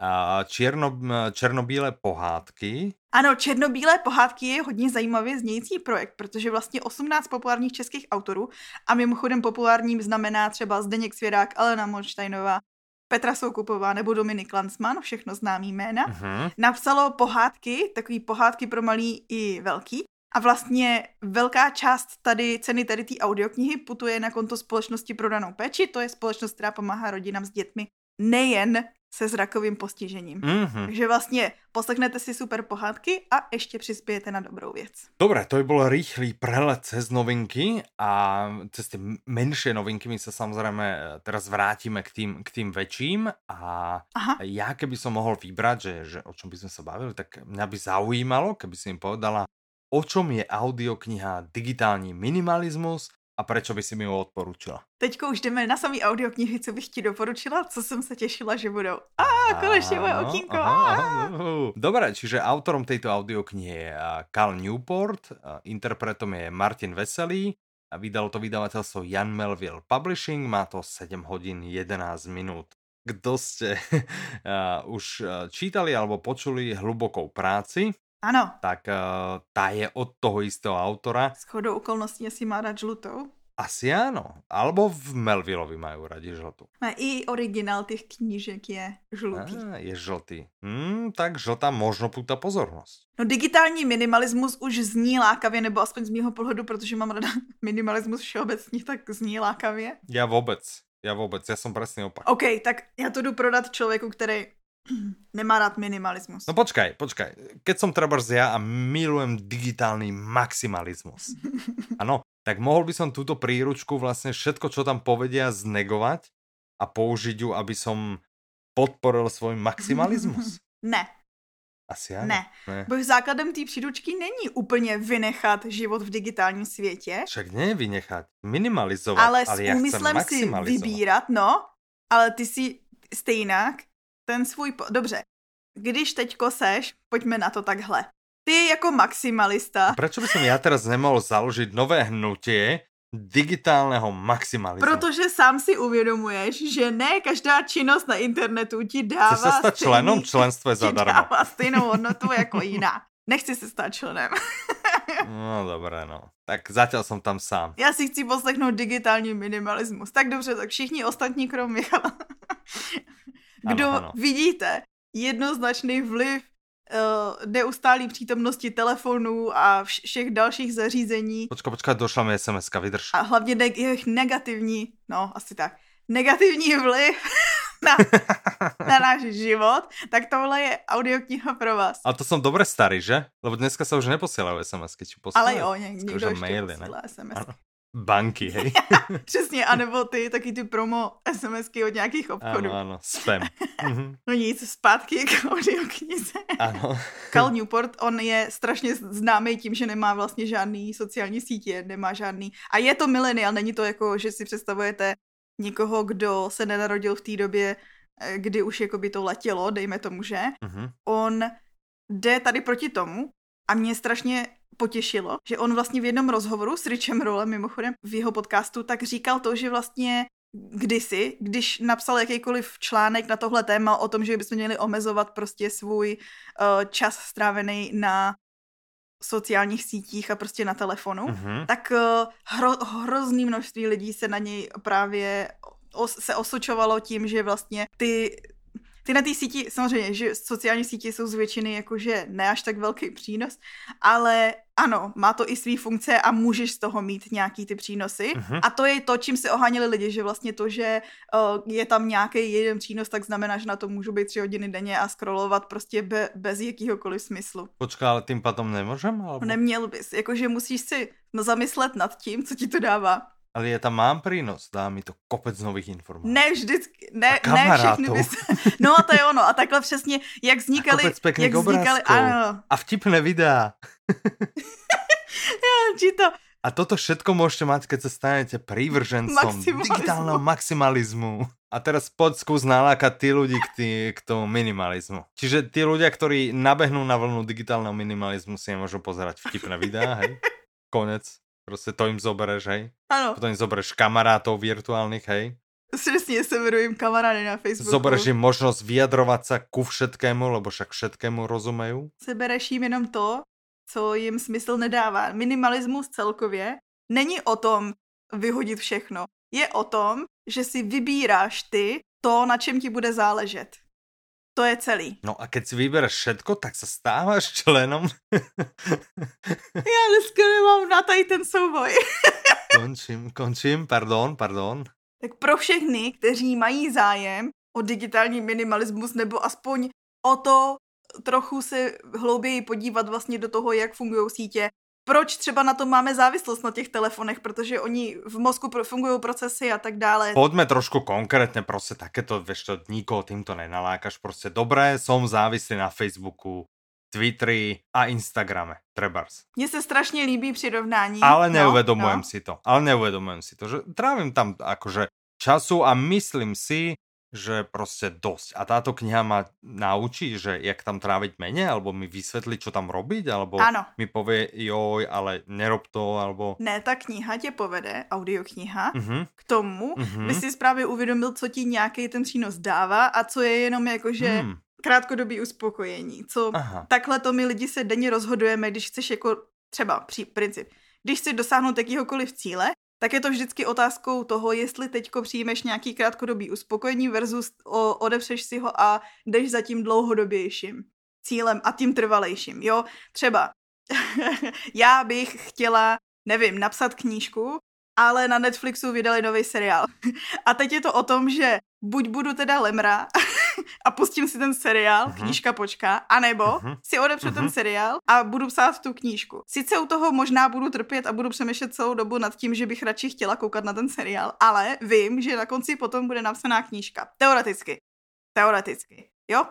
A čierno, černobílé pohádky. Ano, Černobílé pohádky je hodně zajímavě znějící projekt, protože vlastně 18 populárních českých autorů, a mimochodem populárním znamená třeba Zdeněk Svěrák, Alena Monštajnová, Petra Soukupová nebo Dominik Lansman, všechno známý jména, Mhm. napsalo pohádky, takový pohádky pro malý i velký. A vlastně velká část tady ceny tady té audioknihy putuje na konto společnosti pro danou péči, to je společnost, která pomáhá rodinám s dětmi nejen se zrakovým postižením. Mhm. Takže vlastně poslechnete si super pohádky a ještě přispějete na dobrou věc. Dobre, to by bol rýchly prelet cez novinky a cez tie menšie novinky my sa samozrejme e, teraz vrátime k tým, k tým väčším a Aha, ja keby som mohol vybrať, že, že o čom by sme sa bavili, tak mňa by zaujímalo, keby si mi povedala, o čom je audiokniha Digitální minimalismus a prečo by si mi ju odporúčila. teďko už jdeme na samý audioknihy, co bych ti doporučila, co jsem se těšila, že budou. A konečně moje okýnko. Dobre, čiže autorom tejto audioknihy je Cal Newport, interpretom je Martin Veselý, a vydalo to vydavateľstvo Jan Melville Publishing, má to 7 hodín 11 minút. Kdo ste [laughs] už čítali alebo počuli Hlubokou práci, Ano, tak a, tá je od toho istého autora. s chodou okolností asi má rád žlutou. Asi áno. Alebo v Melvillovi majú radi žltú. A i originál těch knížek je žlutý. Á, je žltý. Hmm, tak žltá možno púta pozornosť. No digitální minimalismus už zní lákavě, nebo aspoň z mýho pohledu, protože mám rada [laughs] minimalismus všeobecně, tak zní lákavě. Ja vôbec. Ja vôbec. Ja som presný opak. OK, tak já to jdu prodat člověku, který nemá rád minimalismus. No počkaj, počkaj. Keď som trebárs ja a milujem digitálny maximalizmus. [laughs] Áno, tak mohol by som túto príručku vlastne všetko, čo tam povedia, znegovať a použiť ju, aby som podporil svoj maximalismus? [laughs] Ne, Asi áno. ne. ne. Bo základem té příručky není úplně vynechat život v digitálním světě, Však nie vynechať, minimalizovať, ale ale, s úmyslem si vybírat, no, ale ty si stejnak ten svůj... Po... Dobře, když teďko seš, pojďme na to takhle. Ty jako maximalista, Prečo by som ja teraz nemohol založiť nové hnutie digitálneho maximalizmu? protože sám si uvědomuješ, že ne každá činnost na internetu ti dává Chceš sa stať stejný- členom? Ti zadarmo. dává stejnou hodnotu jako jiná. Nechci se stát členem. [laughs] No dobré, no. Tak zatiaľ som tam sám. Já si chci poslechnout digitální minimalismus. Tak dobře, tak všichni ostatní krom Michala. Kdo Ano, ano. vidíte jednoznačný vliv uh, neustálý přítomnosti telefonů a vš- všech dalších zařízení Počkaj, počkaj, došla mi SMS-ka, vydrž. a hlavně ne- jejich negativní, no asi tak, negativní vliv [laughs] na, na náš život, tak tohle je audiokniha pro vás. Ale to som dobre starý, že? Lebo dneska sa už neposielajú SMS-ky, či Ale posielajú? jo, něk- někdo ještě maily, ne? posílá SMS. Ano. Banky, hej? [laughs] Přesně, anebo ty taky ty promo SMSky od nějakých obchodů. Ano, ano, spam. Mhm. [laughs] no nic, zpátky k audioknize. Ano. [laughs] Cal Newport, on je strašně známý tím, že nemá vlastně žádný sociální sítě, nemá žádný. A je to milenial, není to jako, že si představujete někoho, kdo se nenarodil v té době, eh, kdy už jako by to letělo, dejme tomu, že? Uh-huh. On jde tady proti tomu a mě strašně potěšilo, že on vlastně v jednom rozhovoru s Richem Rollem, mimochodem v jeho podcastu, tak říkal to, že vlastně kdysi, když napsal jakýkoliv článek na tohle téma o tom, že bychom měli omezovat prostě svůj uh, čas strávený na sociálních sítích a prostě na telefonu, uh-huh. tak uh, hro, hrozný množství lidí se na něj právě os, se osočovalo tím, že vlastně ty ty na té síti, samozřejmě, že sociální sítě jsou z většiny jakože ne až tak velký přínos, ale ano, má to i své funkce a můžeš z toho mít nějaký ty přínosy. Uh-huh. A to je to, čím se oháněli lidi, že vlastně to, že uh, je tam nějaký jeden přínos, tak znamená, že na to můžu být tři hodiny denně a scrollovat prostě be, bez jakýhokoliv smyslu. Počká, ale tím potom nemůžem? Alebo... Neměl bys, jakože musíš si zamyslet nad tím, co ti to dává. Ale je tam mám prínos, dá mi to kopec nových informací. Ne vždycky, ne, ne všechny bys... No to je ono, a takhle přesně, jak vznikaly... A kopec jak vznikaly, ano. A vtipné videa. [laughs] ja, či to... A toto všetko môžete mať, keď sa stanete prívržencom digitálneho maximalizmu. A teraz poď skús nalákať tí ľudí k, tý, k tomu minimalizmu. Čiže tí ľudia, ktorí nabehnú na vlnu digitálneho minimalizmu, si nemôžu pozerať vtipné videá, hej? Konec. Prostě to jim zobereš, hej? Ano. Potom jim zobereš kamarátov virtuálnych, hej? Přesně, severujem kamarády na Facebooku. Zobereš jim možnost vyjadrovat se ku všetkému, lebo však všetkému rozumejí. Sebereš jim jenom to, co jim smysl nedává. Minimalismus celkově není o tom vyhodit všechno. Je o tom, že si vybíráš ty to, na čem ti bude záležet. To je celý. No a keď si vybereš všetko, tak se stáváš členom. [laughs] Já dneska nemám na tady ten souboj. [laughs] končím, končím, pardon, pardon. Tak pro všechny, kteří mají zájem o digitální minimalismus nebo aspoň o to trochu se hlouběji podívat vlastně do toho, jak fungují sítě, proč třeba na tom máme závislost na těch telefonech, protože oni v mozku fungují procesy a tak dále. Pojďme trošku konkrétně, prostě takéto, vieš to, nikoho týmto nenalákaš, prostě dobré, som závislý na Facebooku, Twitteri a Instagrame, trebars. Mně se strašně líbí přirovnání. Ale neuvedomujem no, no. si to, ale neuvedomujem si to, že trávím tam akože času a myslím si, že prostě dosť. A táto kniha ma naučí, že jak tam tráviť menej, alebo mi vysvětlí, čo tam robiť, alebo ano. mi povie, joj, ale nerob to, alebo... Ne, ta kniha tě povede, audiokniha, uh-huh. k tomu, uh-huh. by si právě uvědomil, co ti nějaký ten přínos dává a co je jenom jakože hmm. krátkodobý uspokojení. Co Aha. takhle to my lidi se denně rozhodujeme, když chceš jako třeba pří, princip. Když chci dosáhnout jakýhokoliv cíle, tak je to vždycky otázkou toho, jestli teďko přijmeš nějaký krátkodobý uspokojení versus o, odepřeš si ho a jdeš za tím dlouhodobějším cílem a tím trvalejším, jo? Třeba [laughs] já bych chtěla, nevím, napsat knížku, ale na Netflixu vydali nový seriál. [laughs] A teď je to o tom, že buď budu teda lemra [laughs] a pustím si ten seriál, uh-huh. knížka počká, anebo uh-huh. si odepřu uh-huh. ten mhm. seriál a budu psát tu knížku. Sice u toho možná budu trpět a budu přemýšlet celou dobu nad tím, že bych radši chtěla koukat na ten seriál, ale vím, že na konci potom bude napsaná knížka. Teoreticky. Teoreticky. Jo?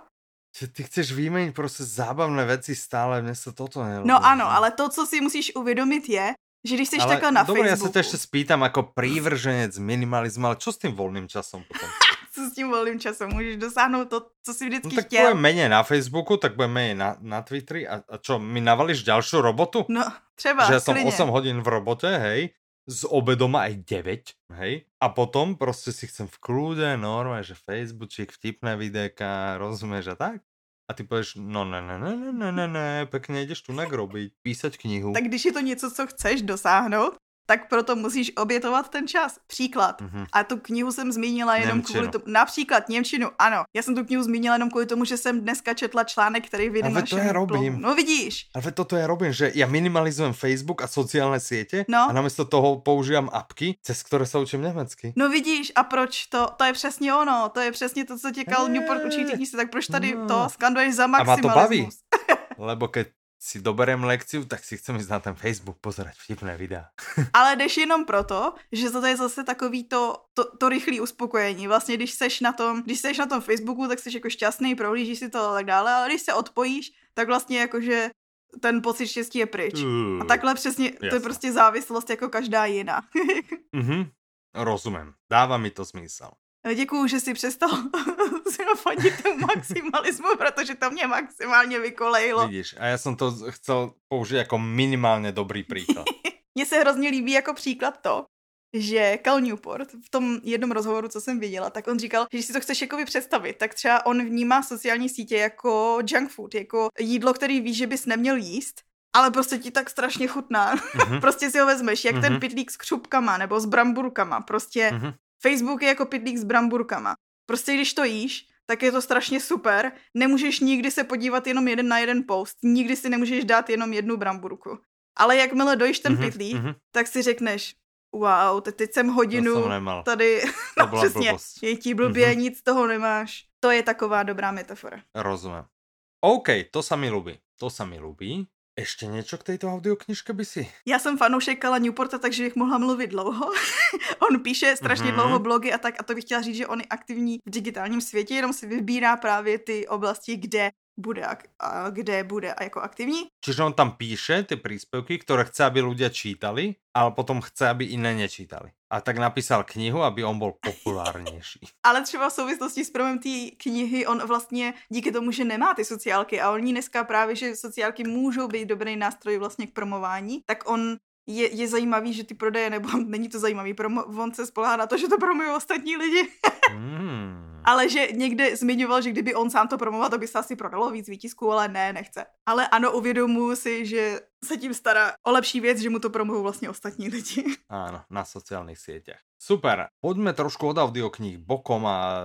Že ty chceš vyměnit prostě zábavné věci stále, mně se toto nelobí. No ano, ale to, co si musíš uvědomit je, že když jsi takhle na dobré, Facebooku... já se to ještě spýtam jako [laughs] prívrženec minimalismu, ale čo s tím volným časem potom? Co s tím volným časem? Můžeš dosáhnout to, co si vždycky no, tak chtěl. Tak méně na Facebooku, tak bude méně na, na Twitteri. A, a čo, mi navalíš další robotu? No, třeba, Že já jsem 8 hodin v robotě, hej, s obedom aj 9, hej, a potom prostě si chcem v kľude, normálně, že Facebookčík, vtipné videjka, rozumíš a tak? A ty pověš, no ne, ne, ne, ne, ne, ne, ne, pekně jdeš tu robiť, písať knihu. Tak když je to něco, co chceš dosáhnout, tak proto musíš obětovat ten čas. Příklad. Mm-hmm. A tu knihu jsem zmínila jenom Němčinu. kvůli tomu. Například Němčinu, ano. Já jsem tu knihu zmínila jenom kvůli tomu, že jsem dneska četla článek, který vyjde na to je robím. No vidíš. Ale toto je robím, že já minimalizujem Facebook a sociální sítě no. a namísto toho používám apky, cez které se učím německy. No vidíš, a proč to? To je přesně ono. To je přesně to, co tě Cal Newport učí ty tak proč tady no. to skanduješ za maximalismus? A má to baví. [laughs] Lebo keď si doberem lekciu, tak si chcem ísť na ten Facebook pozerať vtipné videa. [laughs] Ale jdeš jenom proto, že to je zase takový to, to, to rychlé uspokojení. Vlastně, když seš na tom, když seš na tom Facebooku, tak jsi jako šťastný, prohlížíš si to a tak dále, ale když se odpojíš, tak vlastně jakože ten pocit štěstí je pryč. Uh, a takhle přesně, jasne. to je prostě závislost jako každá jiná. mm-hmm. [laughs] Rozumím, dává mi to smysl. Děkuju, že jsi přestal [laughs] fandit tomu maximalismu, protože to mě maximálně vykolejilo. Vidíš, a já jsem to chcel použít jako minimálně dobrý příklad. [laughs] Mně se hrozně líbí jako příklad to, že Cal Newport v tom jednom rozhovoru, co jsem viděla, tak on říkal, že když si to chceš jakoby představit, tak třeba on vnímá sociální sítě jako junk food, jako jídlo, který ví, že bys neměl jíst, ale prostě ti tak strašně chutná. Mm-hmm. [laughs] prostě si ho vezmeš, jak mm-hmm. ten pitlík s křupkama nebo s bramburkama. Prostě mm-hmm. Facebook je jako pitlík s bramburkama. Prostě když to jíš, tak je to strašně super. Nemůžeš nikdy se podívat jenom jeden na jeden post. Nikdy si nemůžeš dát jenom jednu bramburku. Ale jakmile dojíš ten mm-hmm, pitlík, mm-hmm. tak si řekneš, wow, teď, teď jsem hodinu to jsem tady, to [laughs] no, přesně, blbost. je ti blbě, mm-hmm. nic z toho nemáš. To je taková dobrá metafora. Rozumím. OK, to sa mi. To sa mi. Ještě něco k této audioknižke by si? Já jsem fanoušek Kala Newporta, takže bych mohla mluvit dlouho. [laughs] on píše strašně mm-hmm. dlouho blogy a tak a to bych chtěla říct, že on je aktivní v digitálním světě, jenom si vybírá právě ty oblasti, kde bude a kde bude a jako aktivní. Čiže on tam píše ty príspevky, které chce, aby ľudia čítali, ale potom chce, aby jiné nečítali. A tak napísal knihu, aby on byl populárnější. [laughs] ale třeba v souvislosti s promem té knihy, on vlastně díky tomu, že nemá ty sociálky a oni dneska právě, že sociálky můžou být dobrý nástroj vlastně k promování, tak on je, je zajímavý, že ty prodeje, nebo [laughs] není to zajímavý, promo, on se spolehá na to, že to promují ostatní lidi. [laughs] mm. Ale že někde zmiňoval, že kdyby on sám to promoval, to by se asi prodalo víc výtisků, ale ne, nechce. Ale ano, uvědomuji si, že se tím stará o lepší věc, že mu to promohují vlastně ostatní lidi. [laughs] Ano, na sociálních sítích. Super, pojďme trošku od audioknih bokom a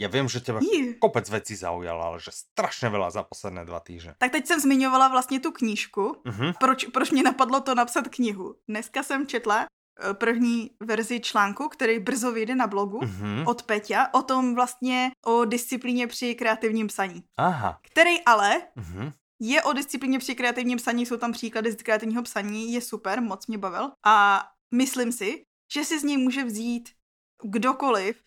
já vím, že tě kopec věcí zaujalo, ale že strašně veľa za posledné dva týdny. Tak teď jsem zmiňovala vlastně tu knížku. Uh-huh. Proč, proč mě napadlo to napsat knihu? Dneska jsem četla eh, první verzi článku, který brzo vyjde na blogu uh-huh. od Peťa, o tom vlastně o disciplíně při kreativním psaní. Aha. Který ale uh-huh. je o disciplíně při kreativním psaní, jsou tam příklady z kreativního psaní, je super, moc mě bavil. A myslím si, že si z něj může vzít kdokoliv,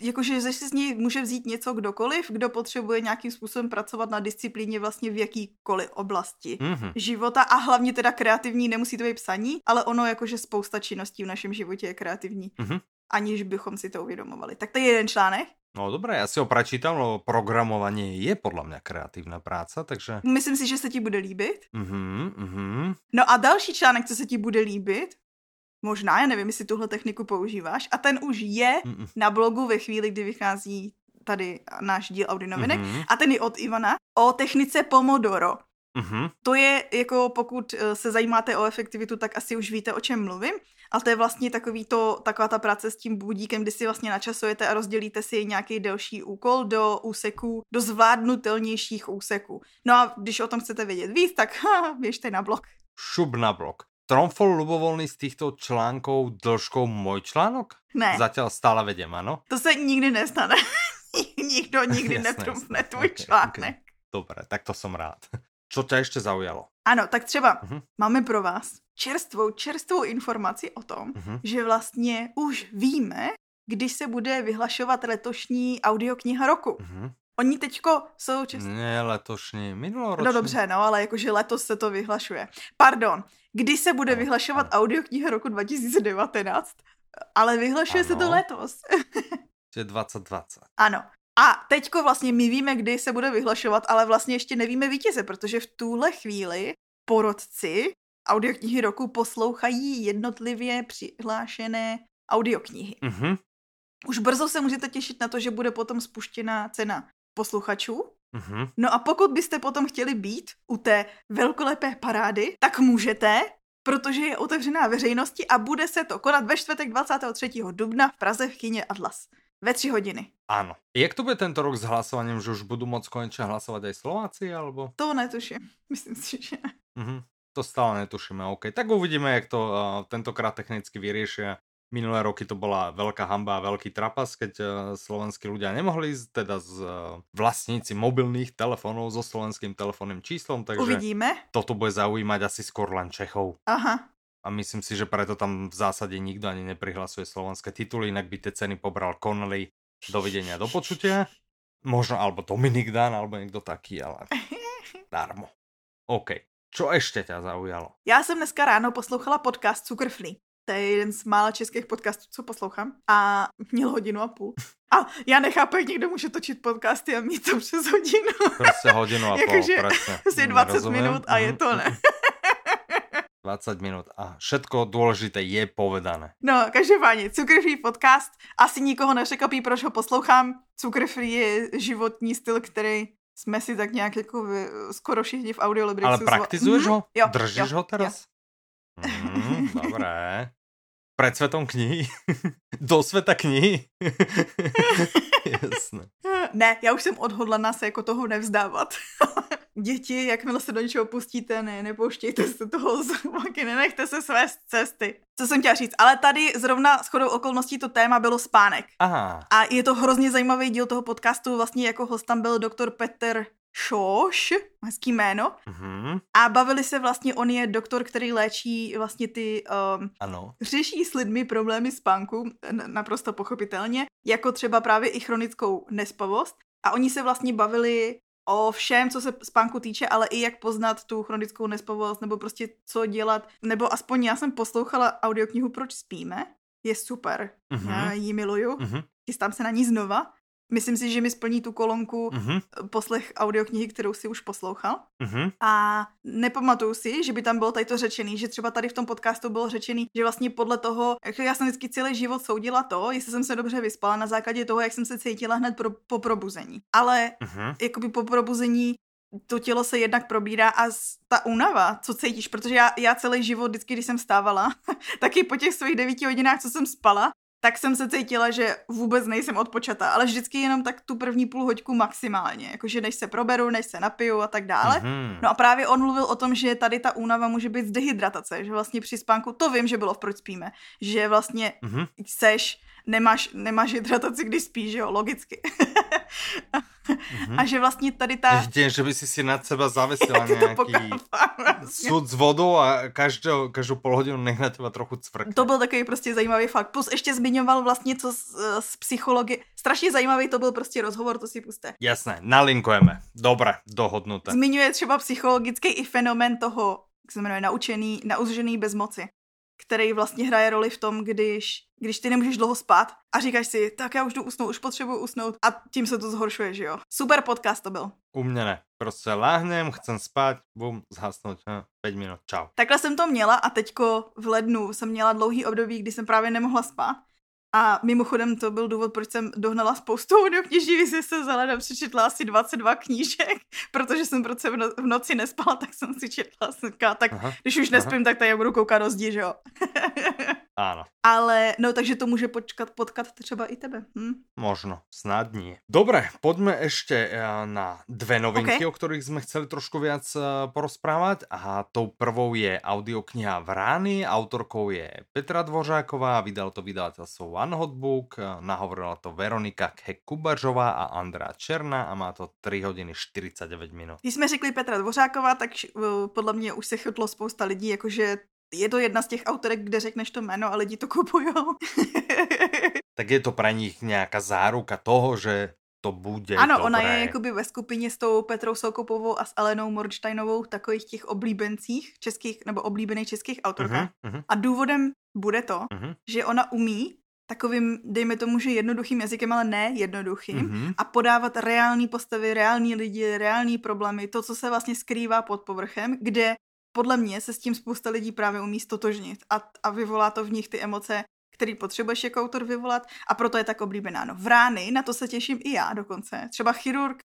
jakože že si z něj může vzít něco kdokoliv, kdo potřebuje nějakým způsobem pracovat na disciplíně vlastně v jakýkoliv oblasti mm-hmm. života a hlavně teda kreativní, nemusí to být psaní, ale ono jakože spousta činností v našem životě je kreativní. Mm-hmm. Aniž bychom si to uvědomovali. Tak to je jeden článek. No dobré, já si ho prečítam, no programování je podle mě kreativní práce, takže... Myslím si, že se ti bude líbit. Mm-hmm, mm-hmm. No a další článek, co se ti bude líbit, Možná, já nevím, jestli tuhle techniku používáš. A ten už je Mm-mm. na blogu ve chvíli, kdy vychází tady náš díl Audi novinek. Mm-hmm. A ten je od Ivana o technice Pomodoro. Mm-hmm. To je, jako pokud eh, se zajímáte o efektivitu, tak asi už víte, o čem mluvím. Ale to je vlastně takový to, taková ta práce s tím budíkem, kdy si vlastně načasujete a rozdělíte si nějaký delší úkol do úseků, do zvládnutelnějších úseků. No a když o tom chcete vědět víc, tak ha, [laughs] běžte na blog. Šub na blog. Tromfol Lubovolný z týchto článkov dĺžkou môj článok? Ne. Zatiaľ stále vedem, ano? To se nikdy nestane. [laughs] Nikdo nikdy netrumfne tvůj okay, článek. Okay. Dobre, tak to som rád. [laughs] Co tě ještě zaujalo? Ano, tak třeba uh-huh. máme pro vás čerstvou, čerstvou informaci o tom, uh-huh. že vlastně už víme, když se bude vyhlašovat letošní audiokniha roku. Uh-huh. Oni teďko jsou čest... Ne, letošní, minuloroční. No dobře, no, ale jakože letos se to vyhlašuje. Pardon, kdy se bude no, vyhlašovat no. audiokniha roku 2019, ale vyhlašuje ano. se to letos. [laughs] Je 2020. Ano. A teďko vlastně my víme, kdy se bude vyhlašovat, ale vlastně ještě nevíme vítěze, protože v tuhle chvíli porodci audioknihy roku poslouchají jednotlivě přihlášené audioknihy. Mm-hmm. Už brzo se můžete těšit na to, že bude potom spuštěná cena posluchačů. Mm-hmm. No a pokud byste potom chtěli být u té velkolepé parády, tak můžete, protože je otevřená veřejnosti a bude se to konat ve čtvrtek 23. dubna v Praze v kyně Atlas. Ve tři hodiny. Ano. Jak to bude tento rok s hlasováním, že už budu moc konečně hlasovat i Slováci, alebo? To netuším. [laughs] Myslím si, že Mm-hmm. To stále netušíme, OK. Tak uvidíme, jak to uh, tentokrát technicky vyřeší. Minulé roky to bola veľká hamba a veľký trapas, keď uh, slovenskí ľudia nemohli teda z uh, vlastníci mobilných telefónov so slovenským telefónnym číslom, takže Uvidíme. toto bude zaujímať asi skôr len Čechov. Aha. A myslím si, že preto tam v zásade nikto ani neprihlasuje slovenské tituly, inak by tie ceny pobral Connelly. Dovidenia, do počutia. Možno alebo Dominik Dan, alebo niekto taký, ale [laughs] darmo. OK. Čo ešte ťa zaujalo? Já jsem dneska ráno poslouchala podcast Cukrflí. To je jeden z mála českých podcastů, co poslouchám. A měl hodinu a půl. A já nechápu, jak někdo může točit podcasty a mít to přes hodinu. Prostě hodinu a [laughs] půl, Jakože. [laughs] Asi 20 Nerozumiem. minut a je Mhm, to ne. mhm. 20 minút a všetko dôležité je povedané. No, každopádně, Cukrfree podcast. Asi nikoho nepřekvapí, proč ho poslouchám. Cukrfree je životní styl, který jsme si tak nějak jako vy, skoro všichni v Audiolibrixu... Ale zvo- praktizuješ Mhm, ho? Jo, Držíš jo, ho teraz? Mm, dobré. Pred svetom knihy? [laughs] Do sveta knihy? [laughs] Jasné. [laughs] Ne, já už jsem odhodlaná se jako toho nevzdávat. [laughs] Děti, jakmile se do něčeho pustíte, ne, nepouštějte se toho z vlaky, nenechte se své cesty. Co jsem chtěla říct, ale tady zrovna shodou okolností to téma bylo spánek. Aha. A je to hrozně zajímavý díl toho podcastu, vlastně jako host tam byl doktor Petr Šoš, hezký jméno, Mhm. a bavili se vlastně, on je doktor, který léčí vlastně ty, um, Ano. řeší s lidmi problémy spánku, naprosto pochopitelně, jako třeba právě i chronickou nespavost. A oni se vlastně bavili o všem, co se spánku týče, ale i jak poznat tu chronickou nespavost, nebo prostě co dělat, nebo aspoň já jsem poslouchala audioknihu Proč spíme, je super, Mhm. já ji miluju, Mhm. chystám se na ní znova. Myslím si, že mi splní tu kolonku Mhm. poslech audioknihy, kterou si už poslouchal. Mhm. A nepamatuju si, že by tam bylo tady to řečený, že třeba tady v tom podcastu bylo řečený, že vlastně podle toho, jako já jsem vždycky celý život soudila to, jestli jsem se dobře vyspala na základě toho, jak jsem se cítila hned pro, po probuzení. Ale Mhm. jakoby po probuzení to tělo se jednak probírá a ta únava, co cítíš, protože já, já celý život, vždycky, když jsem stávala, [laughs] taky po těch svých devíti hodinách, co jsem spala, tak jsem se cítila, že vůbec nejsem odpočatá, ale vždycky jenom tak tu první půl hoďku maximálně, jakože než se proberu, než se napiju a tak dále. Mhm. No a právě on mluvil o tom, že tady ta únava může být z dehydratace, že vlastně při spánku, to vím, že bylo v Proč spíme, že vlastně Mhm. seš, nemáš, nemáš hydrataci, když spíš, jo, logicky. Mhm. A že vlastně tady ta... Vidím, že by si si nad seba zavesila [laughs] nejaký pokápám, vlastně. sud s vodou a každou, každou pol hodinu nech na teba trochu cvrkne. To byl takový prostě zajímavý fakt. Plus ještě zmiňoval vlastně co z, z psychologie. Strašně zajímavý to byl prostě rozhovor, to si puste. Jasné, nalinkujeme. Dobre, dohodnuté. Zmiňuje třeba psychologický i fenomén toho, jak se jmenuje, naučený, naužený bezmoci, který vlastně hraje roli v tom, když, když ty nemůžeš dlouho spát a říkáš si, tak já už jdu usnout, už potřebuji usnout a tím se to zhoršuje, že jo. Super podcast to byl. U mňa ne. Prostě láhnem, chcem spať, bum, zhasnout. Hm, 5 minut, čau. Takhle jsem to měla a teďko v lednu jsem měla dlouhý období, kdy jsem právě nemohla spát. A mimochodem to byl důvod, proč jsem dohnala spoustu audiokniží, když jsem se za ledem přečetla asi 22 knížek, protože jsem prostě v, no- v noci nespala, tak jsem si četla. Jsem říkala, tak Aha, když už nespím, tak tady budu koukat do zdi, že jo. [laughs] áno. Ale, no takže to může počkat, potkat třeba i tebe. Hm? Možno, snad nie. Dobre, poďme ešte eh, na dve novinky, OK. o ktorých sme chceli trošku viac eh, porozprávať. A tou prvou je audiokniha Vrány, autorkou je Petra Dvořáková, vydal to vydavateľstvo One Hot Book, eh, nahovorila to Veronika Kekubažová a Andrá Černá a má to 3 hodiny 49 minut. Když jsme řekli Petra Dvořáková, tak podle mě už se chytlo spousta lidí, jakože je to jedna z těch autorek, kde řekneš to jméno a lidi to kupujou. [laughs] Tak je to pre nich nejaká záruka toho, že to bude ano, dobré. ona je jakoby ve skupině s tou Petrou Soukupovou a s Alenou Morčtajnovou takových těch oblíbencích českých, nebo oblíbených českých autorkách. Mhm, mhm, A důvodem bude to, mhm, že ona umí takovým, dejme tomu, že jednoduchým jazykem, ale ne jednoduchým, mhm. a podávat reální postavy, reální lidi, reální problémy, to, co se vlastně skrývá pod povrchem, kde podle mě se s tím spousta lidí právě umí stotožnit a, a vyvolá to v nich ty emoce, který potřebuješ jako autor vyvolat a proto je tak oblíbená. No, v rány, na to se těším i já dokonce. Třeba chirurg,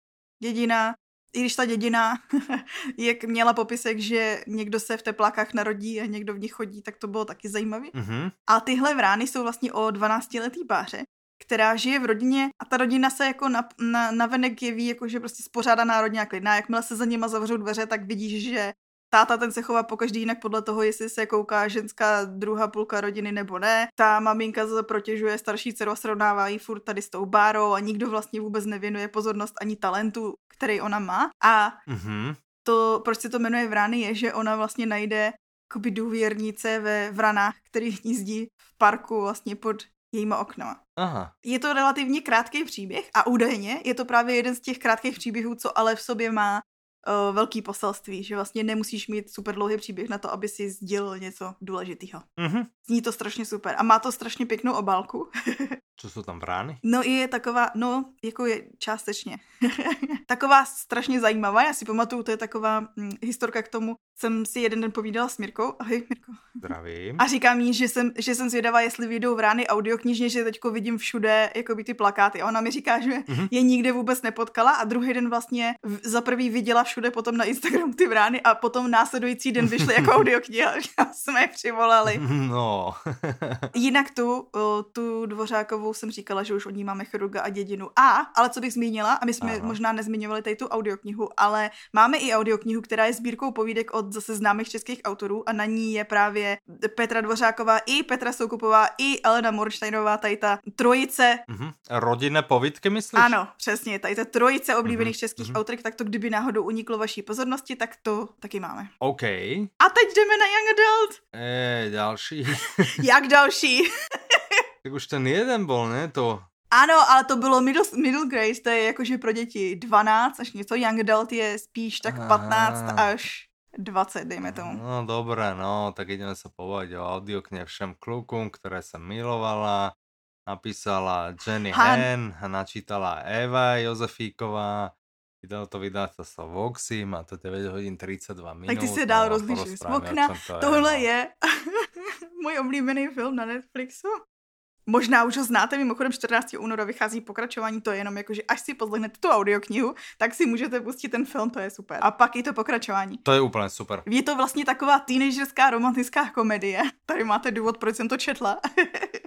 dědina, i když ta dědina, [laughs] jak měla popisek, že někdo se v teplákách narodí a někdo v nich chodí, tak to bylo taky zajímavý. Mhm. A tyhle vrány jsou vlastně o 12-letý páře, která žije v rodině a ta rodina se jako na, na, na venek jeví jako, že prostě spořádaná rodina klidná. Jakmile se za nima zavřou dveře, tak vidíš, že táta ten se chová pokaždý jinak podle toho, jestli se kouká ženská druhá půlka rodiny nebo ne. Ta maminka zase protěžuje starší dceru a srovnává ji furt tady s tou bárou a nikdo vlastně vůbec nevěnuje pozornost ani talentu, který ona má. A mm-hmm. to, proč se to jmenuje Vrany, je, že ona vlastně najde jakoby důvěrnice ve vranách, který hnízdí v parku vlastně pod jejíma oknama. Aha. Je to relativně krátký příběh a údajně je to právě jeden z těch krátkých příběhů, co ale v sobě má uh, velký poselství, že vlastně nemusíš mít super dlouhý příběh na to, aby si sdělil něco důležitého. Mm-hmm. Zní to strašně super a má to strašně pěknou obálku. [laughs] Co jsou tam brány? No je taková, no jako je částečně. [laughs] taková strašně zajímavá, já si pamatuju, to je taková hm, historka k tomu, jsem si jeden den povídala s Mirkou. Ahoj, Mirko. Zdravím. A říkám jí, že jsem, že jsem zvědavá, jestli vyjdou v rány audioknižně, že teďko vidím všude jakoby ty plakáty. A ona mi říká, že mm-hmm. je nikde vůbec nepotkala a druhý den vlastně za prvý viděla všude potom na Instagramu ty vrány a potom následující den vyšly jako [laughs] audiokniha. jsme je přivolali. No. Jinak tu, tu dvořákovou jsem říkala, že už od ní máme chirurga a dědinu. A, ale co bych zmínila, a my jsme Aha. možná nezmiňovali tady tu audioknihu, ale máme i audioknihu, která je sbírkou povídek od zase známých českých autorů a na ní je právě Petra Dvořáková i Petra Soukupová i Elena Morsteinová, tady ta trojice. Mm-hmm. Rodinné povídky, myslíš? Ano, přesně, tady ta trojice oblíbených mm-hmm. českých mm-hmm. autorek, tak to kdyby náhodou uniklo vaší pozornosti, tak to taky máme. OK. A teď jdeme na Young Adult. Eh, další. Jak další? [laughs] tak už ten jeden bol, ne? To ano, ale to bylo middle, middle grade, to je jakože pro děti 12 až něco, young adult je spíš tak 15 až 20, dejme tomu. No dobré, no, tak ideme sa povedať o audiokne Všem klukům, které jsem milovala. Napísala Jenny Han, Han načítala Eva Jozefíková, vydalo to vydavateľstvo Voxy, má to 9 hodin 32 minut. Tak ty si dál rozlížit z okna. To Tohle je, je [laughs] můj oblíbený film na Netflixu. Možná už ho znáte, mimochodem 14. února vychází pokračování, to je jenom jako, že až si pozlechnete tu audioknihu, tak si můžete pustit ten film, to je super. A pak i to pokračování. To je úplně super. Je to vlastně taková teenagerská romantická komedie. Tady máte důvod, proč jsem to četla.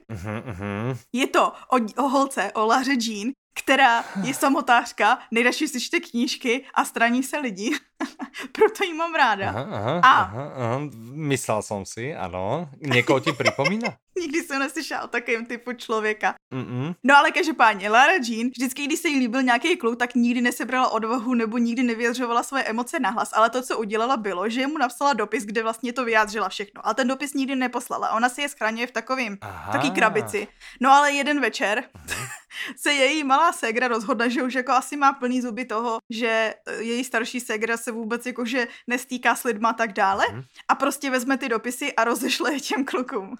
uh-huh, [laughs] uh-huh. Je to o, o holce, o Laře Jean, která je samotářka, nejradši si čte knížky a straní se lidi. [laughs] Proto jí mám ráda. Aha, aha, a... aha, aha. Myslel jsem si, ano. Někoho ti připomíná? [laughs] Nikdy jsem neslyšela o takovém typu člověka. Mm-mm. No ale každopádně, Lara Jean, vždycky, když se jí líbil nějaký kluk, tak nikdy nesebrala odvahu nebo nikdy nevyjadřovala svoje emoce nahlas, ale to, co udělala, bylo, že mu napsala dopis, kde vlastně to vyjádřila všechno. A ten dopis nikdy neposlala. Ona si je schraňuje v takovým, taký krabici. No ale jeden večer [laughs] se její malá ségra rozhodla, že už jako asi má plný zuby toho, že eh, její starší ségra se vůbec jakože nestýká s lidma a tak dále. Mm. A prostě vezme ty dopisy a rozešle je těm klukům.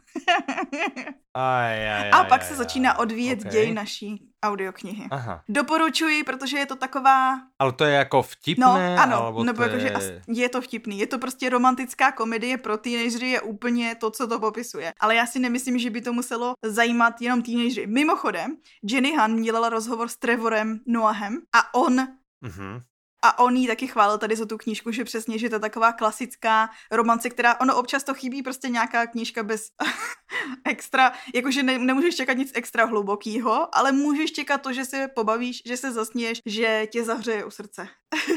[laughs] aj, aj, a pak aj, se aj, začíná odvíjet okay. děj naší audioknihy. Aha. Doporučuji, protože je to taková... Ale to je jako vtipné? No, ano, nebo jakože je... je to vtipný. Je to prostě romantická komedie pro teenagery, je úplně to, co to popisuje. Ale já si nemyslím, že by to muselo zajímat jenom teenagery. Mimochodem, Jenny Han dělala rozhovor s Trevorem Noahem a on uh-huh. A on jí taky chválil tady za tu knížku, že přesně, že to je taková klasická romance, která, ono občas to chybí prostě nějaká knížka bez [laughs] extra, jakože ne, nemůžeš čekat nic extra hlubokýho, ale můžeš čekat to, že se pobavíš, že se zasněš, že tě zahřeje u srdce.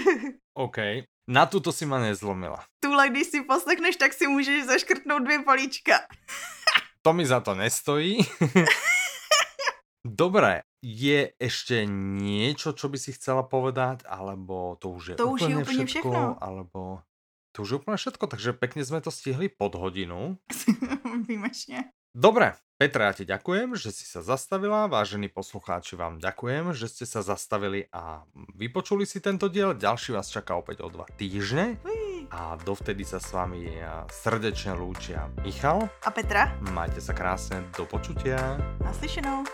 [laughs] OK. Na tuto si ma nezlomila. Tuhle, když si poslechneš, tak si můžeš zaškrtnout dvě políčka. to mi za to nestojí. [laughs] Dobré, je ešte niečo, čo by si chcela povedať, alebo to už je to úplne, už je úplne všetko, všechno. alebo to už je úplne všetko, takže pekne sme to stihli pod hodinu. [laughs] Výjimečne. Dobre, Petra, ja ti ďakujem, že si sa zastavila. Vážení poslucháči, vám ďakujem, že ste sa zastavili a vypočuli si tento diel. Ďalší vás čaká opäť o dva týždne. A dovtedy sa s vami srdečne lúčia Michal a Petra. Majte sa krásne, do počutia. Naslyšenou.